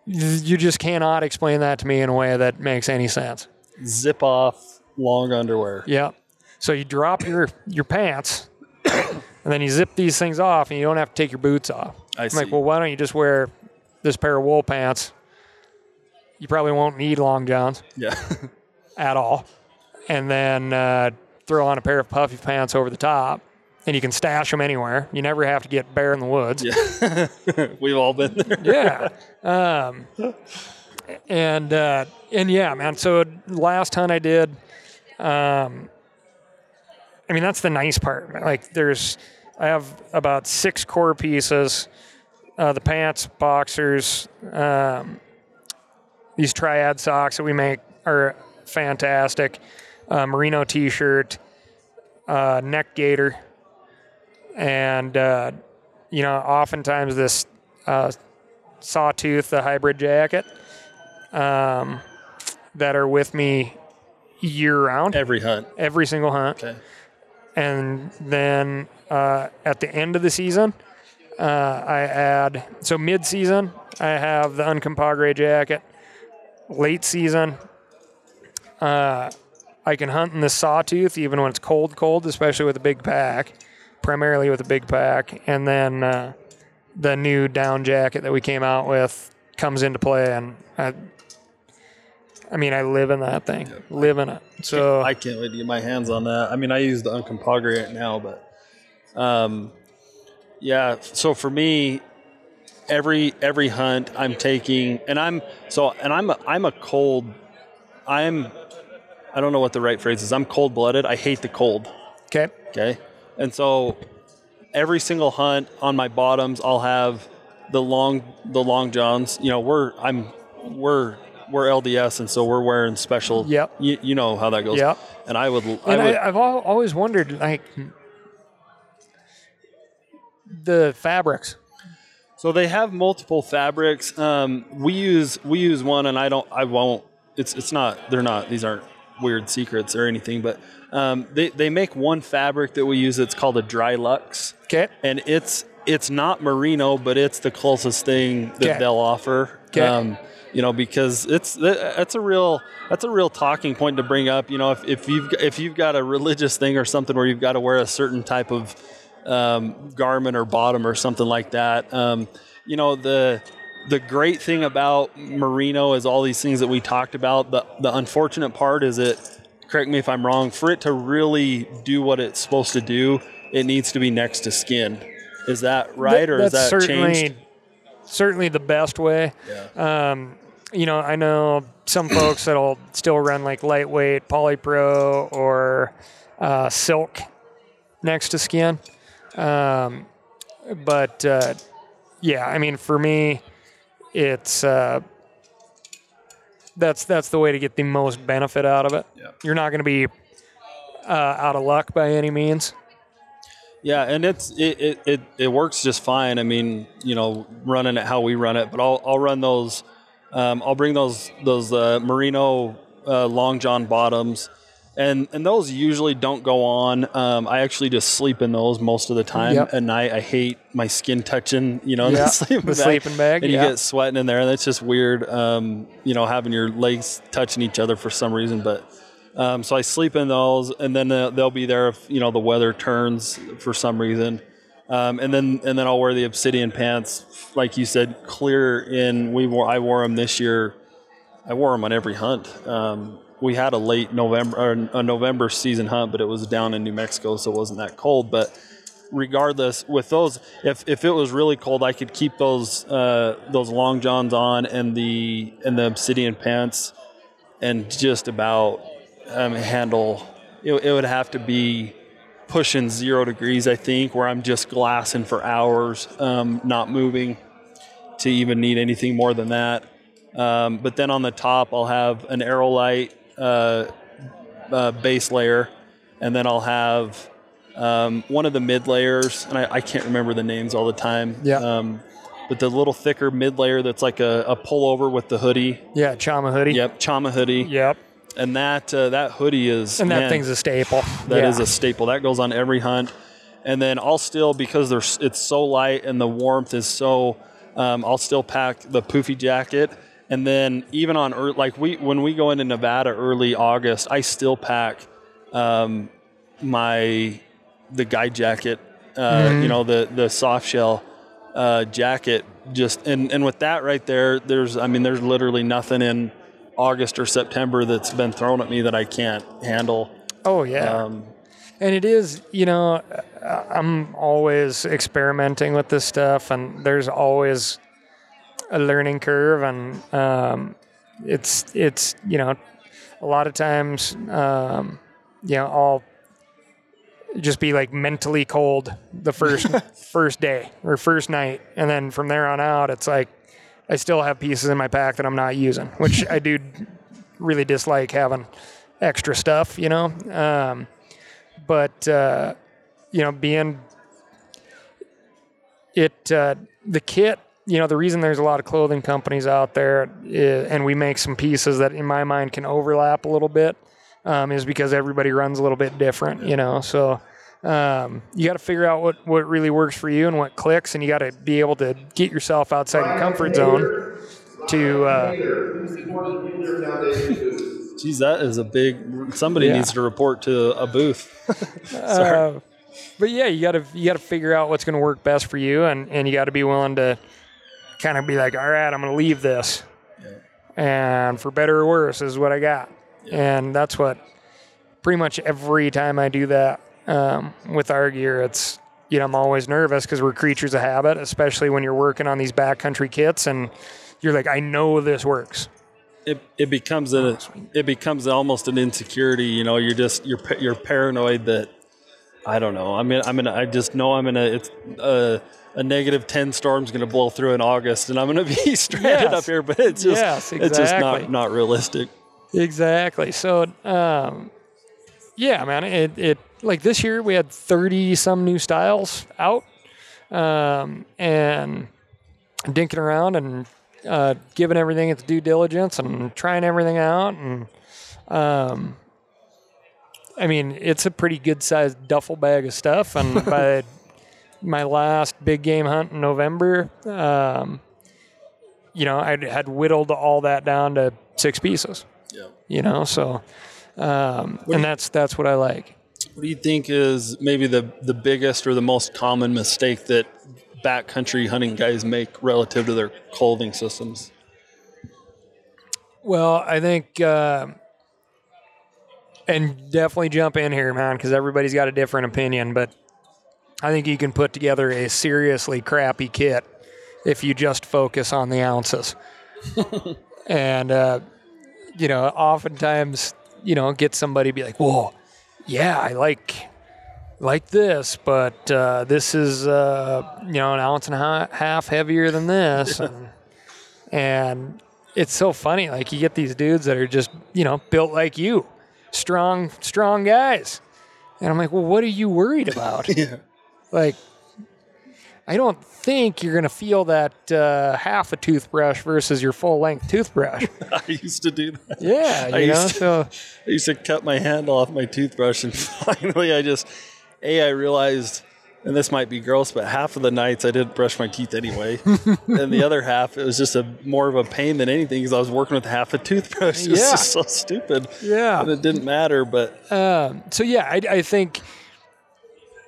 you just cannot explain that to me in a way that makes any sense. Zip off long underwear. Yeah. So you drop your your pants, and then you zip these things off, and you don't have to take your boots off. I I'm see. like, well, why don't you just wear this pair of wool pants? You probably won't need long johns yeah. at all, and then uh, throw on a pair of puffy pants over the top, and you can stash them anywhere. You never have to get bare in the woods. Yeah. We've all been there. Yeah. Um, and uh, and yeah, man. So last hunt I did, um, I mean that's the nice part. Like there's, I have about six core pieces, uh, the pants, boxers, um, these triad socks that we make are fantastic. Uh, merino T-shirt, uh, neck gaiter, and uh, you know oftentimes this uh, sawtooth, the hybrid jacket, um, that are with me year round, Every hunt. every single hunt. Okay. And then uh, at the end of the season, uh, I add so mid season, I have the Uncompahgre jacket. Late season, uh, I can hunt in the sawtooth even when it's cold, cold, especially with a big pack, primarily with a big pack. And then uh, the new down jacket that we came out with comes into play. And I, I mean, I live in that thing, live in it. So I can't wait to get my hands on that. I mean, I use the Uncompahgre right now, but um, yeah. So for me, every every hunt I'm taking, and I'm so, and I'm a, I'm a cold. I'm I don't know what the right phrase is. I'm cold blooded. I hate the cold. okay. Okay, and so every single hunt on my bottoms, I'll have the long the long johns. You know, we're I'm we're we're LDS, and so we're wearing special. Yep. You, you know how that goes. Yep. And I would I And would I, I've always wondered, like, the fabrics. So they have multiple fabrics. Um, we use we use one, and I don't. I won't. It's it's not. They're not. These aren't weird secrets or anything. But um, they they make one fabric that we use. It's called a dry lux, Okay. and it's it's not merino, but it's the closest thing that Okay. they'll offer. Okay. Um, you know, because it's that's a real that's a real talking point to bring up. You know, if, if you've if you've got a religious thing or something where you've got to wear a certain type of um, garment or bottom or something like that. Um, you know the the great thing about merino is all these things that we talked about. The the unfortunate part is it. Correct me if I'm wrong. For it to really do what it's supposed to do, it needs to be next to skin. Is that right, or is that certainly changed? certainly the best way. Um, you know, I know some folks that'll still run like lightweight polypro or uh, silk next to skin. Um, but uh, yeah, I mean, for me, it's uh, that's that's the way to get the most benefit out of it. Yeah. You're not going to be uh, out of luck by any means. Yeah, and it's it, it, it, it works just fine. I mean, you know, running it how we run it, but I'll I'll run those. Um, I'll bring those those uh, merino uh, long john bottoms, and and those usually don't go on. Um, I actually just sleep in those most of the time Yep. at night. I hate my skin touching, you know, Yeah, the sleeping the bag, sleeping bag, and you get sweating in there, and it's just weird. Um, you know, having your legs touching each other for some reason, but. Um, so I sleep in those, and then uh, they'll be there if you know the weather turns for some reason. Um, and then and then I'll wear the obsidian pants, like you said, clear in. We wore I wore them this year. I wore them on every hunt. Um, we had a late November a November season hunt, but it was down in New Mexico, so it wasn't that cold. But regardless, with those, if, if it was really cold, I could keep those uh, those long johns on and the and the obsidian pants, and just about um, handle. It, it would have to be pushing zero degrees, I think, where I'm just glassing for hours, um, not moving, to even need anything more than that. Um, but then on the top, I'll have an aerolite uh, uh, base layer, and then I'll have um, one of the mid layers, and I, I can't remember the names all the time. Yeah. Um, but the little thicker mid layer that's like a, a pullover with the hoodie. Yeah, Chama hoodie. Yep, Chama hoodie. Yep. And that uh, that hoodie is And that man, thing's a staple. that yeah. is a staple. That goes on every hunt. And then I'll still because there's it's so light and the warmth is so. Um, I'll still pack the poofy jacket. And then even on ear- like we when we go into Nevada early August, I still pack um, my the guide jacket. Uh, You know the the soft shell uh, jacket. Just and and with that right there, there's I mean there's literally nothing in August or September that's been thrown at me that I can't handle. oh yeah. Um, And it is, you know, I'm always experimenting with this stuff, and there's always a learning curve, and um, it's it's you know, a lot of times, um, you know, I'll just be like mentally cold the first first day or first night, and then from there on out, it's like I still have pieces in my pack that I'm not using, which I do really dislike having extra stuff, you know. Um, but uh, you know, being it uh, the kit, you know, the reason there's a lot of clothing companies out there, is, and we make some pieces that, in my mind, can overlap a little bit, um, is because everybody runs a little bit different, you know. So um, you got to figure out what what really works for you and what clicks, and you got to be able to get yourself outside your comfort zone to. Uh, Geez, that is a big. Somebody Yeah. needs to report to a booth. Sorry. Uh, but yeah, you gotta you gotta figure out what's gonna work best for you, and and you got to be willing to kind of be like, all right, I'm gonna leave this, and for better or worse, this is what I got, and that's what pretty much every time I do that um, with our gear, it's you know I'm always nervous because we're creatures of habit, especially when you're working on these backcountry kits, and you're like, I know this works. it, it becomes a it becomes almost an insecurity. You know, you're just you're you're paranoid that I don't know. I mean, I'm in. I just know I'm in a it's a, a negative ten storm's going to blow through in August, and I'm going to be stranded Yes. up here. But it's just Yes, it's just not not realistic. Exactly. So, um, yeah, man, it, it like this year we had 30 some new styles out, um, and dinking around and uh, giving everything its due diligence and trying everything out. And, um, I mean, it's a pretty good sized duffel bag of stuff. And by my last big game hunt in November, um, you know, I had whittled all that down to six pieces Yeah. you know so um, and that's that's what i like What do you think is maybe the the biggest or the most common mistake that backcountry hunting guys make relative to their clothing systems? well i think uh, and definitely jump in here man because everybody's got a different opinion but i think you can put together a seriously crappy kit if you just focus on the ounces and uh, you know oftentimes you know get somebody be like whoa yeah i like like this, but uh, this is uh, you know an ounce and a half heavier than this, and, and it's so funny. Like you get these dudes that are just you know built like you, strong, strong guys, and I'm like, well, what are you worried about? Yeah. Like, I don't think you're gonna feel that uh, half a toothbrush versus your full length toothbrush. I used to do that. Yeah, I know. used to- So I used to cut my handle off my toothbrush, and finally, I just, a, I realized, and this might be gross, but half of the nights I didn't brush my teeth anyway, and the other half it was just a more of a pain than anything because I was working with half a toothbrush. It was Yeah. just so stupid. Yeah. and it didn't matter. But um, so yeah, I, I think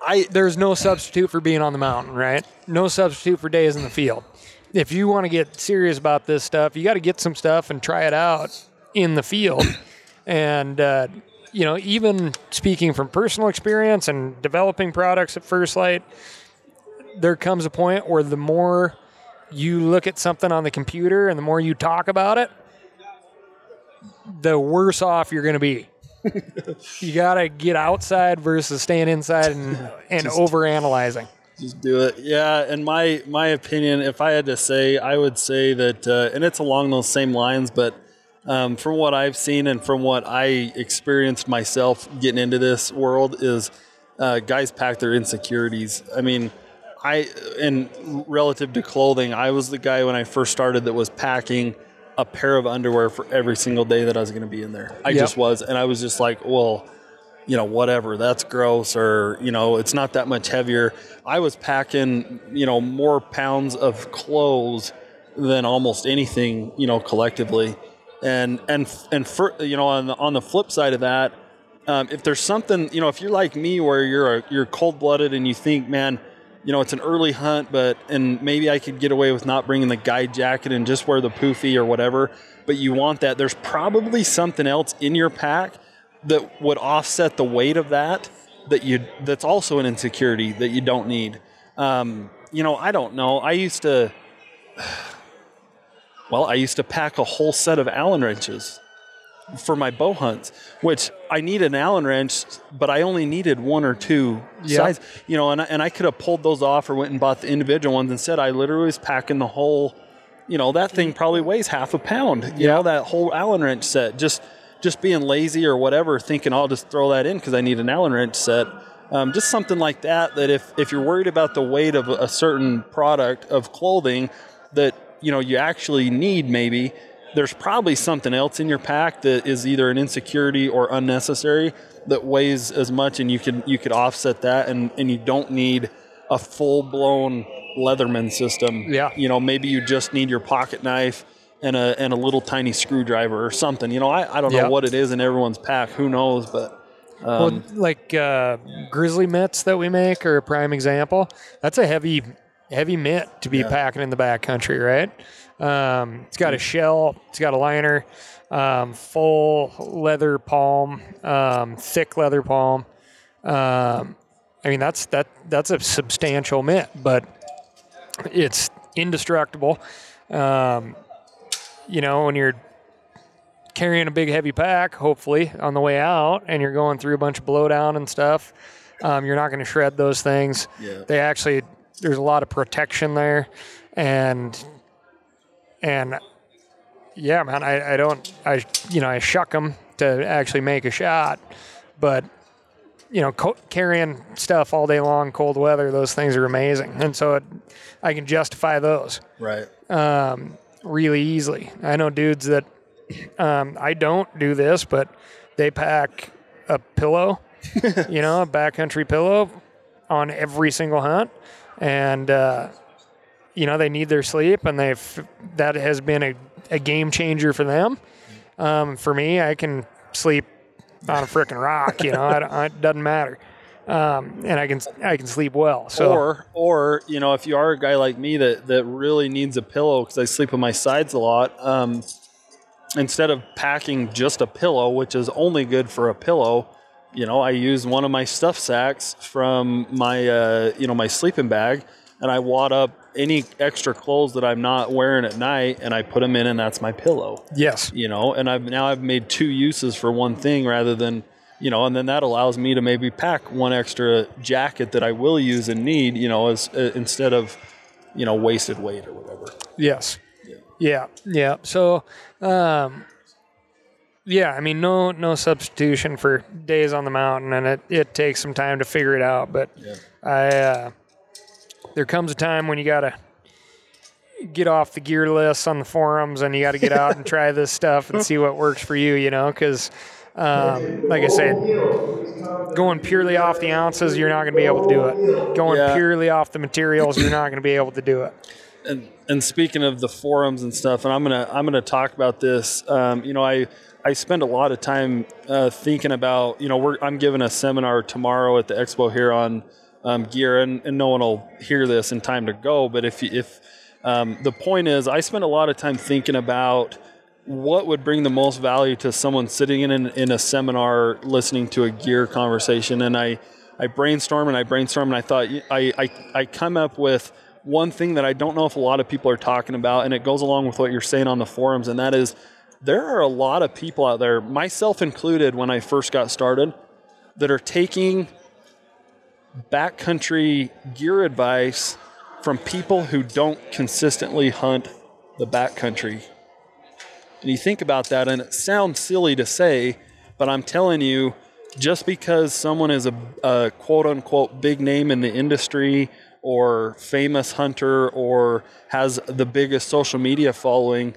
I, there's no substitute for being on the mountain, right? No substitute for days in the field. If you want to get serious about this stuff, you got to get some stuff and try it out in the field. and uh, you know, even speaking from personal experience and developing products at First Lite, there comes a point where the more you look at something on the computer and the more you talk about it, the worse off you're going to be. You got to get outside versus staying inside and, and over analyzing. Just do it. Yeah, and my my opinion, if I had to say, I would say that, uh, and it's along those same lines, but um, from what I've seen and from what I experienced myself getting into this world, is uh, guys pack their insecurities. I mean, I and relative to clothing, I was the guy when I first started that was packing a pair of underwear for every single day that I was going to be in there. I Yep. just was, and I was just like, well you know, whatever, that's gross, or, you know, it's not that much heavier. I was packing, you know, more pounds of clothes than almost anything, you know, collectively. And, and, and for, you know, on the, on the flip side of that, um, if there's something, you know, if you're like me where you're, a, you're cold blooded and you think, man, you know, it's an early hunt, but, and maybe I could get away with not bringing the guide jacket and just wear the poofy or whatever, but you want that, there's probably something else in your pack that would offset the weight of that that you that's also an insecurity that you don't need. Um, you know i don't know. I used to well i used to pack a whole set of allen wrenches for my bow hunts which i need an allen wrench but i only needed one or two Yeah. size you know and I, and I could have pulled those off or went and bought the individual ones. Instead i literally was packing the whole you know that thing probably weighs half a pound you know that whole allen wrench set. Just just being lazy or whatever thinking i'll just throw that in because i need an allen wrench set. Um, just something like that that if if you're worried about the weight of a certain product of clothing that you know you actually need maybe there's probably something else in your pack that is either an insecurity or unnecessary that weighs as much and you can you could offset that and and you don't need a full blown leatherman system Yeah. you know maybe you just need your pocket knife and a and a little tiny screwdriver or something you know i, I don't know Yeah. what it is in everyone's pack who knows but well, like uh, grizzly mitts that we make are a prime example. That's a heavy, heavy mitt to be packing in the backcountry, right? Um, it's got a shell, it's got a liner, um, full leather palm, um, thick leather palm. Um, I mean, that's that that's a substantial mitt, but it's indestructible. Um, you know, when you're carrying a big heavy pack, hopefully on the way out, and you're going through a bunch of blowdown and stuff, um, you're not going to shred those things. Yeah. They actually there's a lot of protection there, and and yeah, man, I, I don't I you know I shuck them to actually make a shot, but you know co- carrying stuff all day long, cold weather, those things are amazing, and so it, I can justify those right. um, really easily. I know dudes that um, I don't do this, but they pack a pillow, you know, a backcountry pillow on every single hunt, and uh, you know they need their sleep, and they've that has been a, a game changer for them. Um, for me, I can sleep on a freaking rock, you know, I, it doesn't matter, um, and I can I can sleep well. So or or you know if you are a guy like me that that really needs a pillow because I sleep on my sides a lot. Um, instead of packing just a pillow, which is only good for a pillow, you know, I use one of my stuff sacks from my uh, you know my sleeping bag, and I wad up any extra clothes that I'm not wearing at night, and I put them in, and that's my pillow. yes, You know, and I've now I've made two uses for one thing rather than you know, and then that allows me to maybe pack one extra jacket that I will use and need, you know, as uh, instead of you know wasted weight or whatever. yes. Yeah, yeah. So, um, yeah, I mean, no, no substitution for days on the mountain, and it, it takes some time to figure it out. But I, uh, there comes a time when you gotta get off the gear lists on the forums, and you got to get out and try this stuff and see what works for you. You know, because um, like I said, going purely off the ounces, you're not going to be able to do it. Going Yeah. purely off the materials, you're not going to be able to do it. and and speaking of the forums and stuff, and I'm gonna I'm gonna talk about this. Um, you know, I I spend a lot of time uh, thinking about. You know, we're I'm giving a seminar tomorrow at the expo here on um, gear, and, and no one will hear this in time to go. But if if um, the point is, I spend a lot of time thinking about what would bring the most value to someone sitting in an, in a seminar listening to a gear conversation and i i brainstorm and i brainstorm and i thought i i, I come up with one thing that i don't know if a lot of people are talking about and it goes along with what you're saying on the forums and that is there are a lot of people out there myself included when i first got started that are taking backcountry gear advice from people who don't consistently hunt the backcountry. And you think about that, and it sounds silly to say, but I'm telling you, just because someone is a, a quote unquote big name in the industry or famous hunter or has the biggest social media following,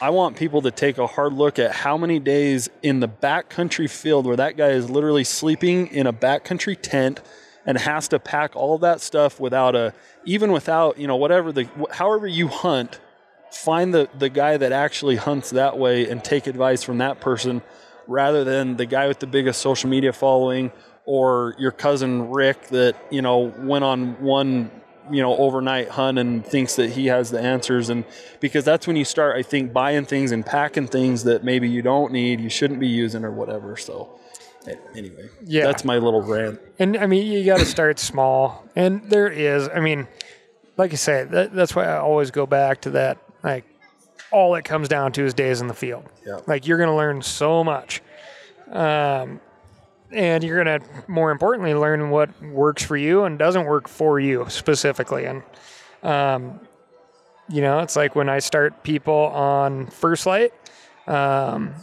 I want people to take a hard look at how many days in the backcountry field where that guy is literally sleeping in a backcountry tent and has to pack all that stuff without a even without you know whatever the however you hunt find the, the guy that actually hunts that way and take advice from that person rather than the guy with the biggest social media following or your cousin Rick that, you know, went on one, you know, overnight hunt and thinks that he has the answers. And because that's when you start, I think, buying things and packing things that maybe you don't need, you shouldn't be using or whatever. So, anyway, Yeah. that's my little rant. And I mean, you got to start small. And there is, I mean, like I say, that, that's why I always go back to that. Like, all it comes down to is days in the field. Yeah. Like, you're going to learn so much. Um, and you're going to, more importantly, learn what works for you and doesn't work for you specifically. And, um, you know, it's like when I start people on First Lite, um,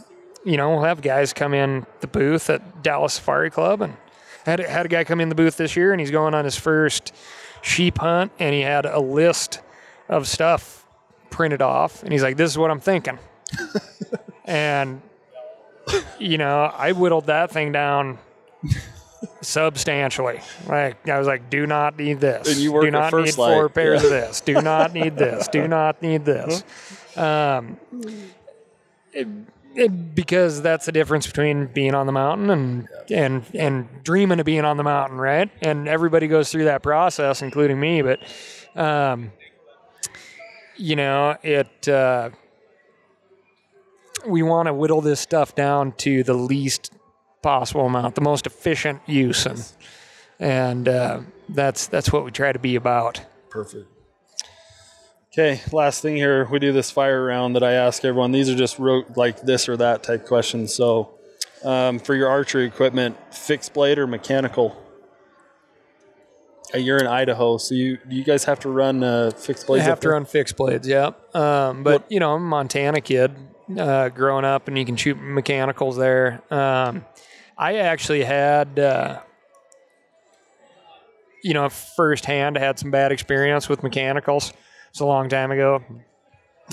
you know, we'll have guys come in the booth at Dallas Safari Club and had, had a guy come in the booth this year and he's going on his first sheep hunt and he had a list of stuff printed off and he's like, this is what I'm thinking. and, you know, I whittled that thing down substantially. Like I was like, do not need this. And you work do not need four pairs yeah. of this. Do not need this. Do not need this. Um, it- it- because that's the difference between being on the mountain and and and dreaming of being on the mountain, right? And everybody goes through that process, including me. But um, you know, it. Uh, we want to whittle this stuff down to the least possible amount, the most efficient use, and and uh, that's that's what we try to be about. Perfect. Okay, last thing here, we do this fire round that I ask everyone. These are just real, like this or that type questions. So, um, for your archery equipment, fixed blade or mechanical? Uh, you're in Idaho, so you you guys have to run uh, fixed I blades? have to run fixed blades, yeah. Um, but you know, I'm a Montana kid, uh, growing up, and you can shoot mechanicals there. Um, I actually had, uh, you know, firsthand had some bad experience with mechanicals. It's a long time ago.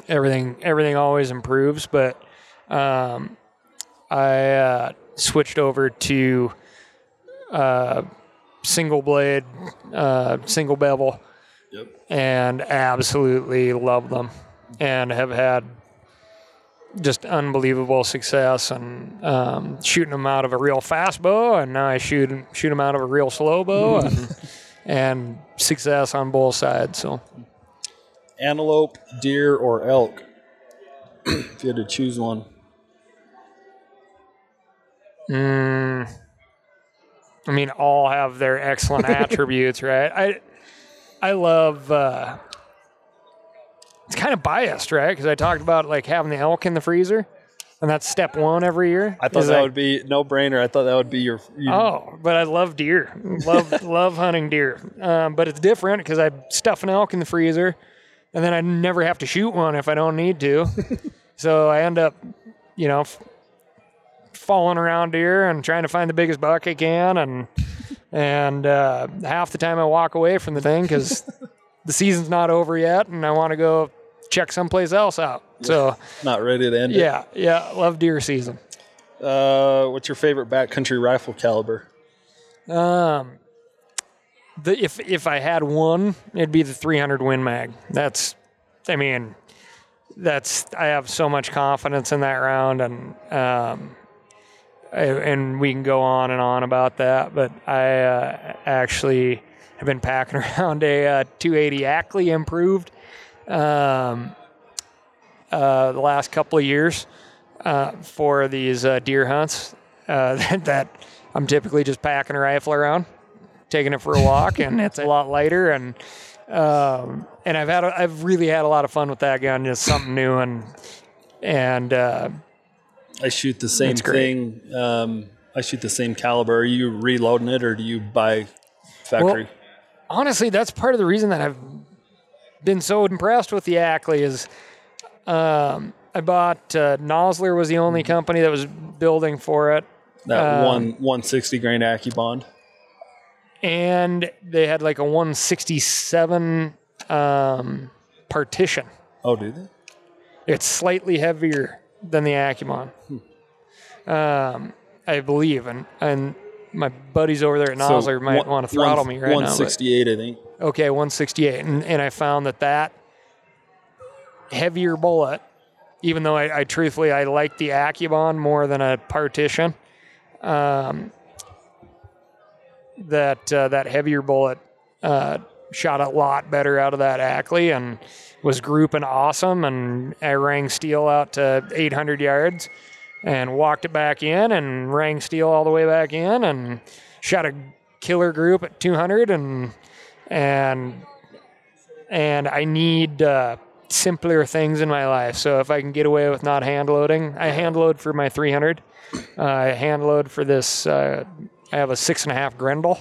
Everything, everything always improves, but um, I uh, switched over to uh, single blade, uh, single bevel Yep. and absolutely love them and have had just unbelievable success and um, shooting them out of a real fast bow and now I shoot shoot them out of a real slow bow and, and success on both sides so Antelope, deer, or elk? if you had to choose one. mm, I mean all have their excellent attributes right I I love uh, it's kind of biased right because I talked about like having the elk in the freezer and that's step one every year I thought that like- would be no brainer. I thought that would be your. You, Oh, but I love deer. Love love hunting deer. Um, but it's different because I stuff an elk in the freezer, and then I never have to shoot one if I don't need to. so I end up, you know, f- falling around deer and trying to find the biggest buck I can, and and uh, half the time I walk away from the thing because the season's not over yet, and I want to go check someplace else out. So Not ready to end yeah, yeah, love deer season. Uh, what's your favorite backcountry rifle caliber? Um, the if if I had one, it'd be the 300 Win Mag. That's, I mean, that's I have so much confidence in that round, and um, I, and we can go on and on about that. But I uh, actually have been packing around a uh, 280 Ackley improved um, uh, the last couple of years uh, for these uh, deer hunts. Uh, that, that I'm typically just packing a rifle around, taking it for a walk, and it's a lot lighter. And um, and I've had a, I've really had a lot of fun with that gun. Just something new and and uh, I shoot the same thing. Um, I shoot the same caliber. Are you reloading it or do you buy factory? honestly, that's part of the reason that I've been so impressed with the Ackley is um, I bought uh, Nosler was the only company that was building for it, that um, one 160 grain AccuBond. and they had like a 167 um, partition. Oh, do they? It's slightly heavier than the AccuBond, um, I believe, and and my buddies over there at Nosler might want to throttle one- me right now. 168, I think. Okay, 168. And, and I found that that heavier bullet, even though I, I truthfully, I like the AccuBond more than a partition, um, that, uh, that heavier bullet uh, shot a lot better out of that Ackley and was grouping awesome. And I rang steel out to 800 yards and walked it back in and rang steel all the way back in and shot a killer group at 200 and and and I need uh, simpler things in my life. So if I can get away with not hand loading, I hand load for my 300. Uh, I hand load for this. Uh, I have a six and a half Grendel,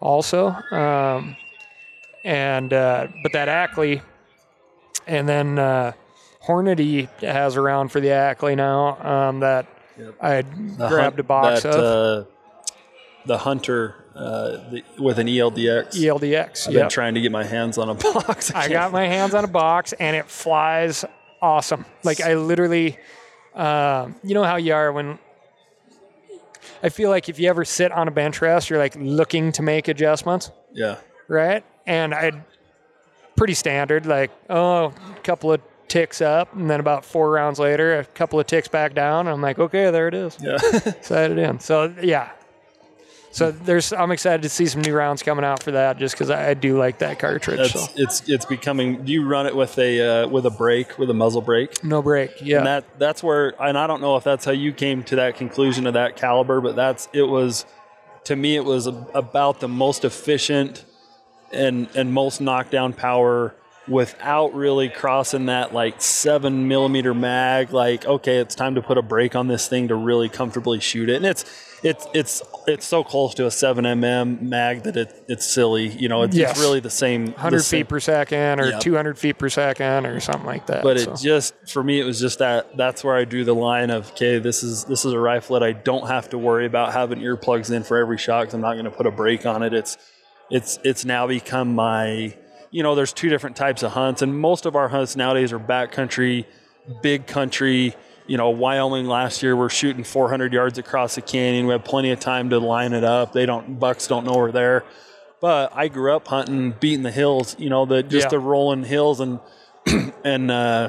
also, um, and uh, but that Ackley, and then uh, Hornady has around for the Ackley now. Um, that I The grabbed hunt- a box that, of Uh, the Hunter uh, the, with an ELDX. ELDX. I've Yep. been trying to get my hands on a box. I got my hands on a box and it flies awesome. Like I literally, um, you know how you are when. I feel like if you ever sit on a bench rest, you're like looking to make adjustments, Yeah. right? And I, pretty standard, like oh, a couple of ticks up, and then about four rounds later, a couple of ticks back down. And I'm like, okay, there it is. Yeah. Set it in. So yeah. So there's, I'm excited to see some new rounds coming out for that, just because I, I do like that cartridge. So it's it's becoming. Do you run it with a uh, with a brake with a muzzle brake? no break. Yeah. And that that's where, and I don't know if that's how you came to that conclusion of that caliber, but that's it was. To me, it was about the most efficient and and most knockdown power without really crossing that like seven millimeter mag. Like, okay, it's time to put a brake on this thing to really comfortably shoot it, and it's it's it's it's so close to a seven mm mag that it, it's silly. You know, it's, Yes. it's really the same. 100 the same- feet per second or Yep. 200 feet per second or something like that. but so. it just for me it was just that that's where i drew the line of okay this is this is a rifle that i don't have to worry about having earplugs in for every shot because i'm not going to put a brake on it it's it's it's now become my you know there's two different types of hunts and most of our hunts nowadays are backcountry big country. You know wyoming last year we're shooting 400 yards across the canyon. We have plenty of time to line it up. They don't bucks don't know we're there. But i grew up hunting beating the hills you know the just Yeah. the rolling hills and and uh,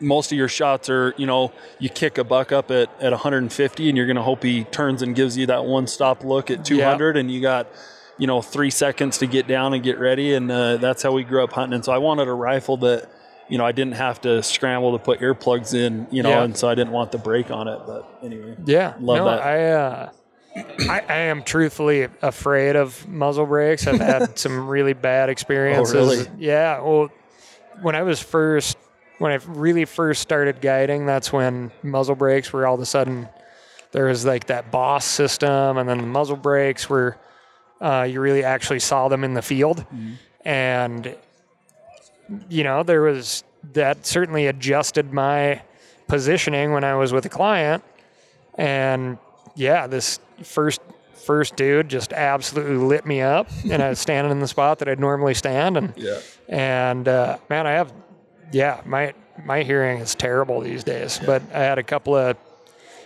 most of your shots are, you know, you kick a buck up at, at 150 and you're going to hope he turns and gives you that one stop look at 200 and you got, you know, three seconds to get down and get ready. And uh, that's how we grew up hunting. And so I wanted a rifle that, you know, I didn't have to scramble to put earplugs in, you know, Yeah. and so I didn't want the brake on it. But anyway, yeah, love no, that. I, uh, I, I am truthfully afraid of muzzle brakes. I've had some really bad experiences. Oh, really? Yeah. Well, when I was first, when I really first started guiding, that's when muzzle brakes were all of a sudden there was like that boss system, and then the muzzle brakes were uh, you really actually saw them in the field, Mm-hmm. and you know, there was that certainly adjusted my positioning when I was with a client. And yeah, this first first dude just absolutely lit me up, and I was standing in the spot that I'd normally stand, and Yeah. and uh, man, I have yeah, my my hearing is terrible these days, but I had a couple of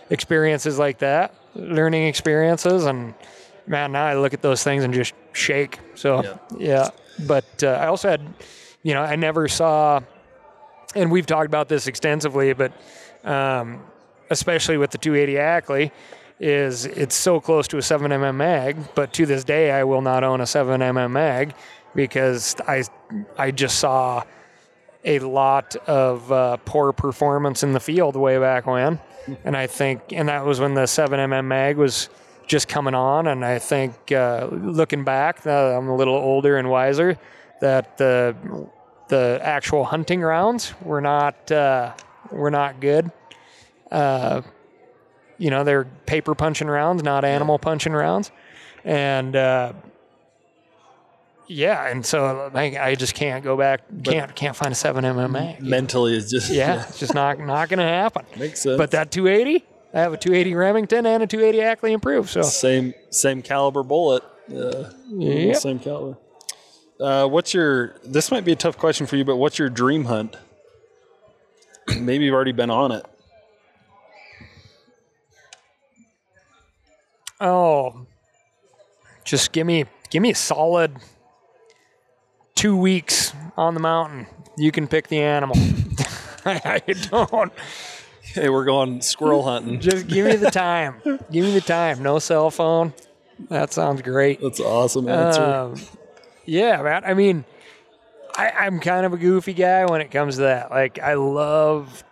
experiences like that, learning experiences, and man, now I look at those things and just shake. So Yeah. yeah, but uh, I also had, you know, I never saw, and we've talked about this extensively, but um, especially with the 280 Ackley, is it's so close to a 7mm mag, but to this day I will not own a 7mm mag because I I just saw a lot of uh, poor performance in the field way back when, and I think and that was when the 7mm mag was just coming on, and I think uh, looking back, uh, I'm a little older and wiser, that the the actual hunting rounds were not uh, were not good. Uh, you know, they're paper punching rounds, not animal punching rounds, and uh, yeah, and so I, I just can't go back. Can't can't find a seven MMA. Mentally, it's just Yeah, it's just not not going to happen. makes sense. But that 280, I have a 280 Remington and a 280 Ackley improved. So same same caliber bullet. Uh, Yep. Same caliber. Uh, what's your? This might be a tough question for you, but what's your dream hunt? Maybe you've already been on it. Oh, just give me give me a solid two weeks on the mountain. You can pick the animal. I don't. Hey, we're going squirrel hunting. Just give me the time. give me the time. No cell phone. That sounds great. That's an awesome answer. Um, yeah, man. I mean, I, I'm kind of a goofy guy when it comes to that. Like, I love,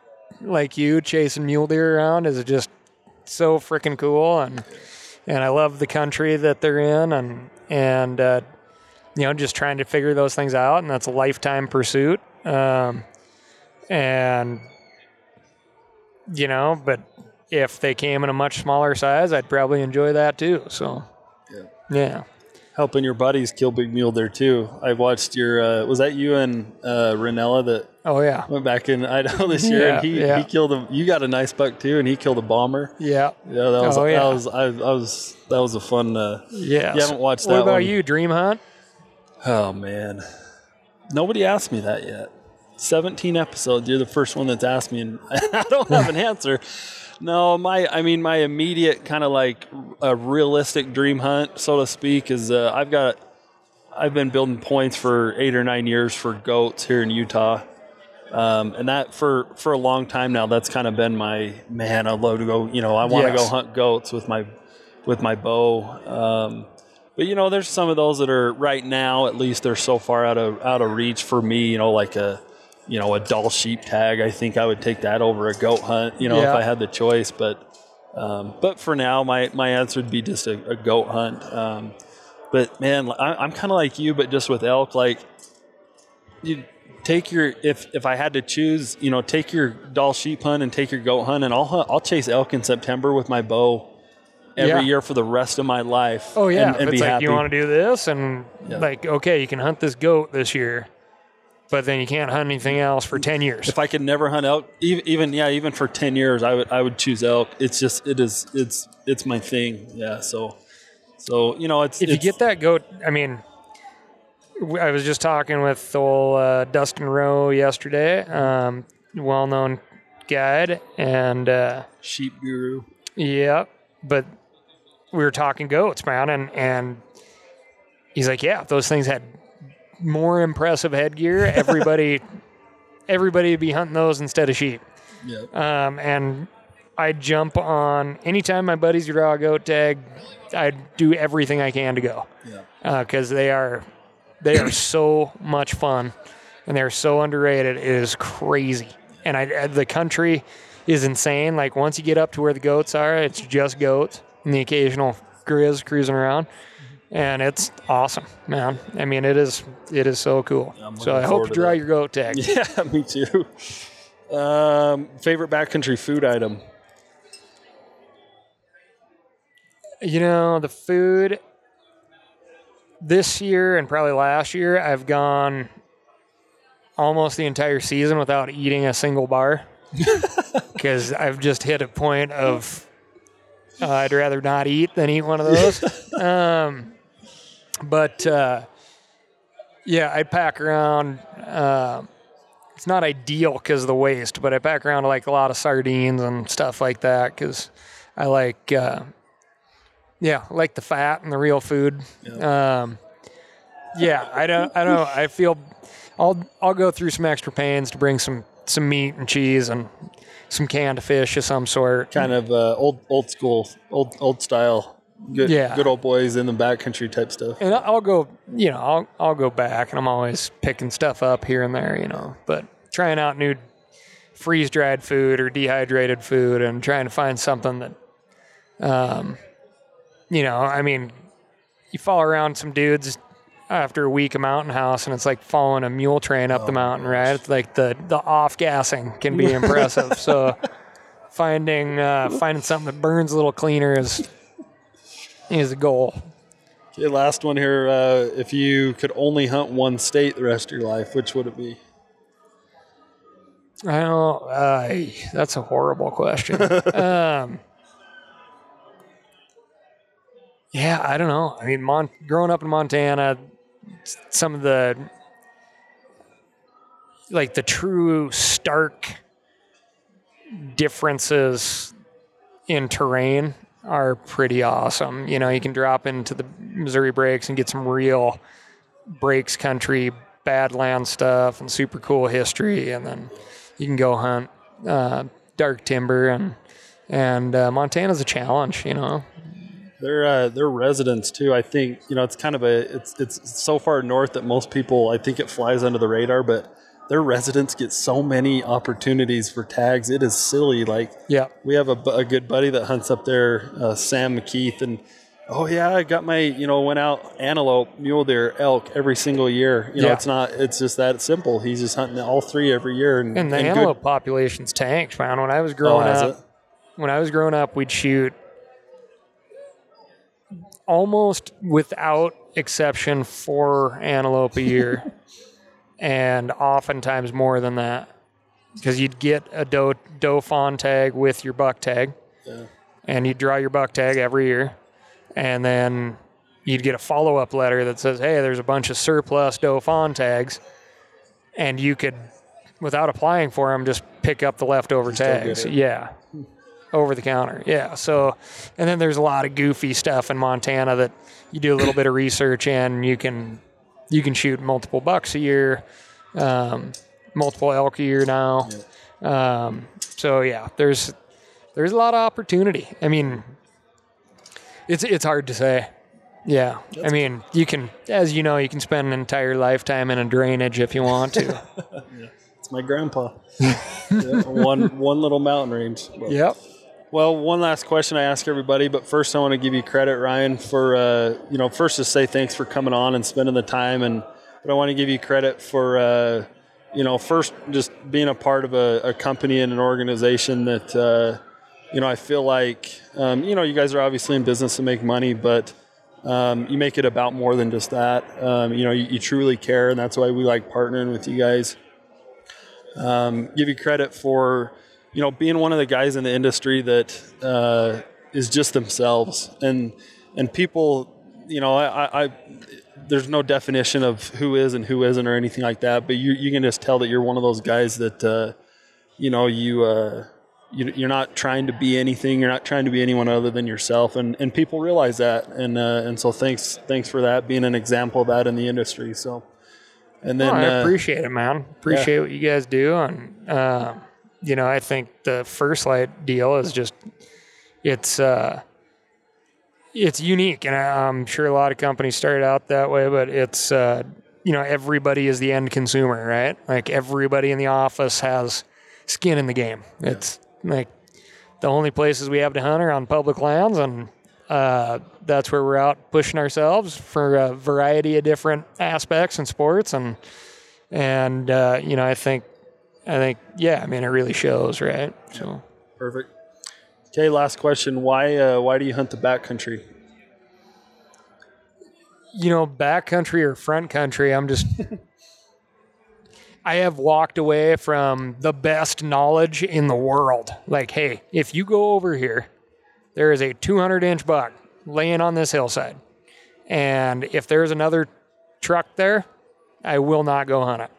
like you, chasing mule deer around is just so freaking cool, and and I love the country that they're in, and and uh, you know, just trying to figure those things out, and that's a lifetime pursuit. Um, and you know, but if they came in a much smaller size, I'd probably enjoy that too. So, Yeah. yeah. Helping your buddies kill big mule there too. I watched your. Uh, was that you and uh, Renella that Oh yeah. went back in Idaho this year? and he yeah. he killed a. You got a nice buck too, and he killed a bomber. Yeah. Yeah, that was Oh, yeah. that was I, I was that was a fun. Uh, Yeah. You haven't watched What that about one? you? Dream hunt? Oh man, nobody asked me that yet. Seventeen episodes. You're the first one that's asked me, and I don't have an answer. No, my I mean my immediate kind of like a realistic dream hunt, so to speak, is uh, I've got I've been building points for eight or nine years for goats here in Utah. Um, and that for for a long time now, that's kind of been my man. I love to go. You know, I want to Yes. go hunt goats with my with my bow. Um, but you know, there's some of those that are right now, at least they're so far out of out of reach for me. You know, like a you know a Dall sheep tag. I think I would take that over a goat hunt. You know, Yeah. if I had the choice. But um, but for now, my my answer would be just a, a goat hunt. Um, but man, I, I'm kind of like you, but just with elk, like you take your if if I had to choose, you know, take your Dall sheep hunt and take your goat hunt, and I'll hunt, I'll chase elk in September with my bow every Yeah. year for the rest of my life. Oh yeah. and, and it's like happy. you want to do this and Yeah. like okay, you can hunt this goat this year, but then you can't hunt anything else for ten years. if I could never hunt elk, even, even yeah, even for ten years, I would I would choose elk. It's just it is it's it's my thing. Yeah, so so you know it's if you get that goat, I mean, I was just talking with old uh, Dustin Rowe yesterday, um, well-known guide, and uh, sheep guru. yeah, but we were talking goats, man, and and he's like, yeah, those things had more impressive headgear, everybody, everybody would be hunting those instead of sheep. Yeah, Um, and I jump on anytime my buddies draw a goat tag. I do everything I can to go yeah. because they are they are so much fun and they're so underrated. It is crazy, and I uh, the country is insane. Like once you get up to where the goats are, it's just goats and the occasional grizz cruising around. And it's awesome, man. I mean, it is it is so cool. So I hope you to draw that. your goat tag. Yeah, me too. Um, favorite backcountry food item? You know, the food this year and probably last year, I've gone almost the entire season without eating a single bar because I've just hit a point of uh, I'd rather not eat than eat one of those. um, but uh, yeah, I pack around. Uh, it's not ideal because of the waste, but I pack around like a lot of sardines and stuff like that because I like, uh, yeah, I like the fat and the real food. Yeah. Um, yeah, I don't, I don't, I feel, I'll, I'll go through some extra pains to bring some, some meat and cheese and some canned fish of some sort. Kind of uh, old, old school, old, old style good, yeah. good old boys in the backcountry type stuff. And I'll go, you know, I'll I'll go back, and I'm always picking stuff up here and there, you know. But trying out new freeze dried food or dehydrated food, and trying to find something that, um, you know, I mean, you fall around some dudes after a week of mountain house and it's like following a mule train up oh the mountain right it's like the the off gassing can be impressive so finding uh, finding something that burns a little cleaner is is a goal. Okay, last one here. Uh, if you could only hunt one state the rest of your life, which would it be? I don't. Uh, that's a horrible question. um, yeah, I don't know. I mean, Mon- growing up in Montana, some of the like the true stark differences in terrain are pretty awesome. You know, you can drop into the Missouri breaks and get some real breaks country, badland stuff, and super cool history, and then you can go hunt uh, dark timber and and uh, Montana's a challenge. You know, they're uh, they're residents too. I think you know it's kind of a it's it's so far north that most people I think it flies under the radar, but their residents get so many opportunities for tags. It is silly. Like, yeah, we have a, a good buddy that hunts up there, uh, Sam McKeith, and oh yeah, I got my you know went out antelope, mule deer, elk every single year. You know, yeah. it's not it's just that simple. He's just hunting all three every year, and, and the and antelope good. population's tanked, man. When I was growing oh, up, it? when I was growing up, we'd shoot almost without exception four antelope a year. and oftentimes more than that. Because you'd get a doe, doe fawn tag with your buck tag. Yeah. and you'd draw your buck tag every year. And then you'd get a follow-up letter that says hey there's a bunch of surplus doe fawn tags. And you could without applying for them just pick up the leftover just tags. yeah. Over the counter. Yeah. So and then there's a lot of goofy stuff in montana that you do a little bit of research in. You can you can shoot multiple bucks a year, um, multiple elk a year now. Yeah. Um, so yeah, there's there's a lot of opportunity. I mean, it's it's hard to say. Yeah, I mean, you can, as you know, you can spend an entire lifetime in a drainage if you want to. yeah. It's my grandpa. yeah, one one little mountain range. But. Yep. Well, one last question I ask everybody, but first I want to give you credit, Ryan, for uh, you know first to say thanks for coming on and spending the time, and but I want to give you credit for uh, you know first just being a part of a, a company and an organization that uh, you know I feel like um, you know you guys are obviously in business to make money, but um, you make it about more than just that. Um, you know you, you, truly care, and that's why we like partnering with you guys. Um, give you credit for you know, being one of the guys in the industry that uh, is just themselves, and and people, you know, I, I, there's no definition of who is and who isn't or anything like that, but you you can just tell that you're one of those guys that, uh, you know, you. Uh, you, are not trying to be anything. You're not trying to be anyone other than yourself, and, and people realize that. And uh, and so thanks thanks for that being an example of that in the industry. So, and then I uh, appreciate it, man. Appreciate yeah. what you guys do, and uh, you know, I think the First Lite deal is just it's uh, it's unique, and I'm sure a lot of companies started out that way, but it's uh, you know everybody is the end consumer, right? Like everybody in the office has skin in the game. Yeah. It's like the only places we have to hunt are on public lands, and uh, that's where we're out pushing ourselves for a variety of different aspects and sports, and and uh, you know I think I think, yeah, I mean, it really shows, right? So perfect. Okay, last question. Why uh, why do you hunt the backcountry? You know, backcountry or front country, I'm just I have walked away from the best knowledge in the world. Like, hey, if you go over here, there is a 200 inch buck laying on this hillside. And if there's another truck there, I will not go hunt it.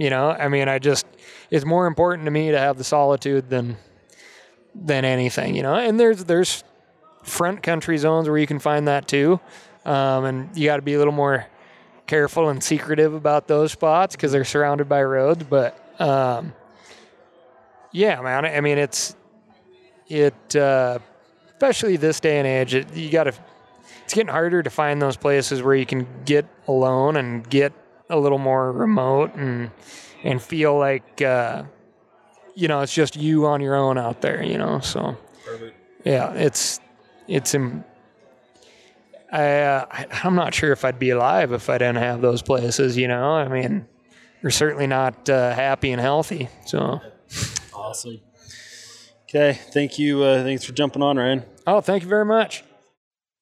You know, I mean, I just, it's more important to me to have the solitude than, than anything, you know, and there's, there's front country zones where you can find that too. Um, and you got to be a little more careful and secretive about those spots because they're surrounded by roads. But um, yeah, man, I mean, it's, it, uh, especially this day and age, it, you got to, it's getting harder to find those places where you can get alone and get a little more remote and, and feel like, uh, you know, it's just you on your own out there, you know, so Perfect. yeah, it's, it's, im- I, uh, I, I'm not sure if I'd be alive if I didn't have those places, you know, I mean, we're certainly not uh, happy and healthy, so. Awesome. Okay. Thank you. Uh, thanks for jumping on, Ryan. Oh, thank you very much.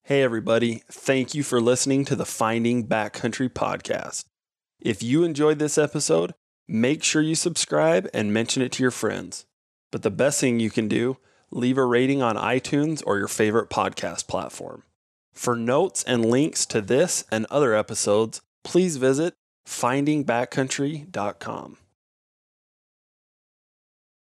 Hey, everybody. Thank you for listening to the Finding Backcountry podcast. If you enjoyed this episode, make sure you subscribe and mention it to your friends. But the best thing you can do, leave a rating on iTunes or your favorite podcast platform. For notes and links to this and other episodes, please visit findingbackcountry.com.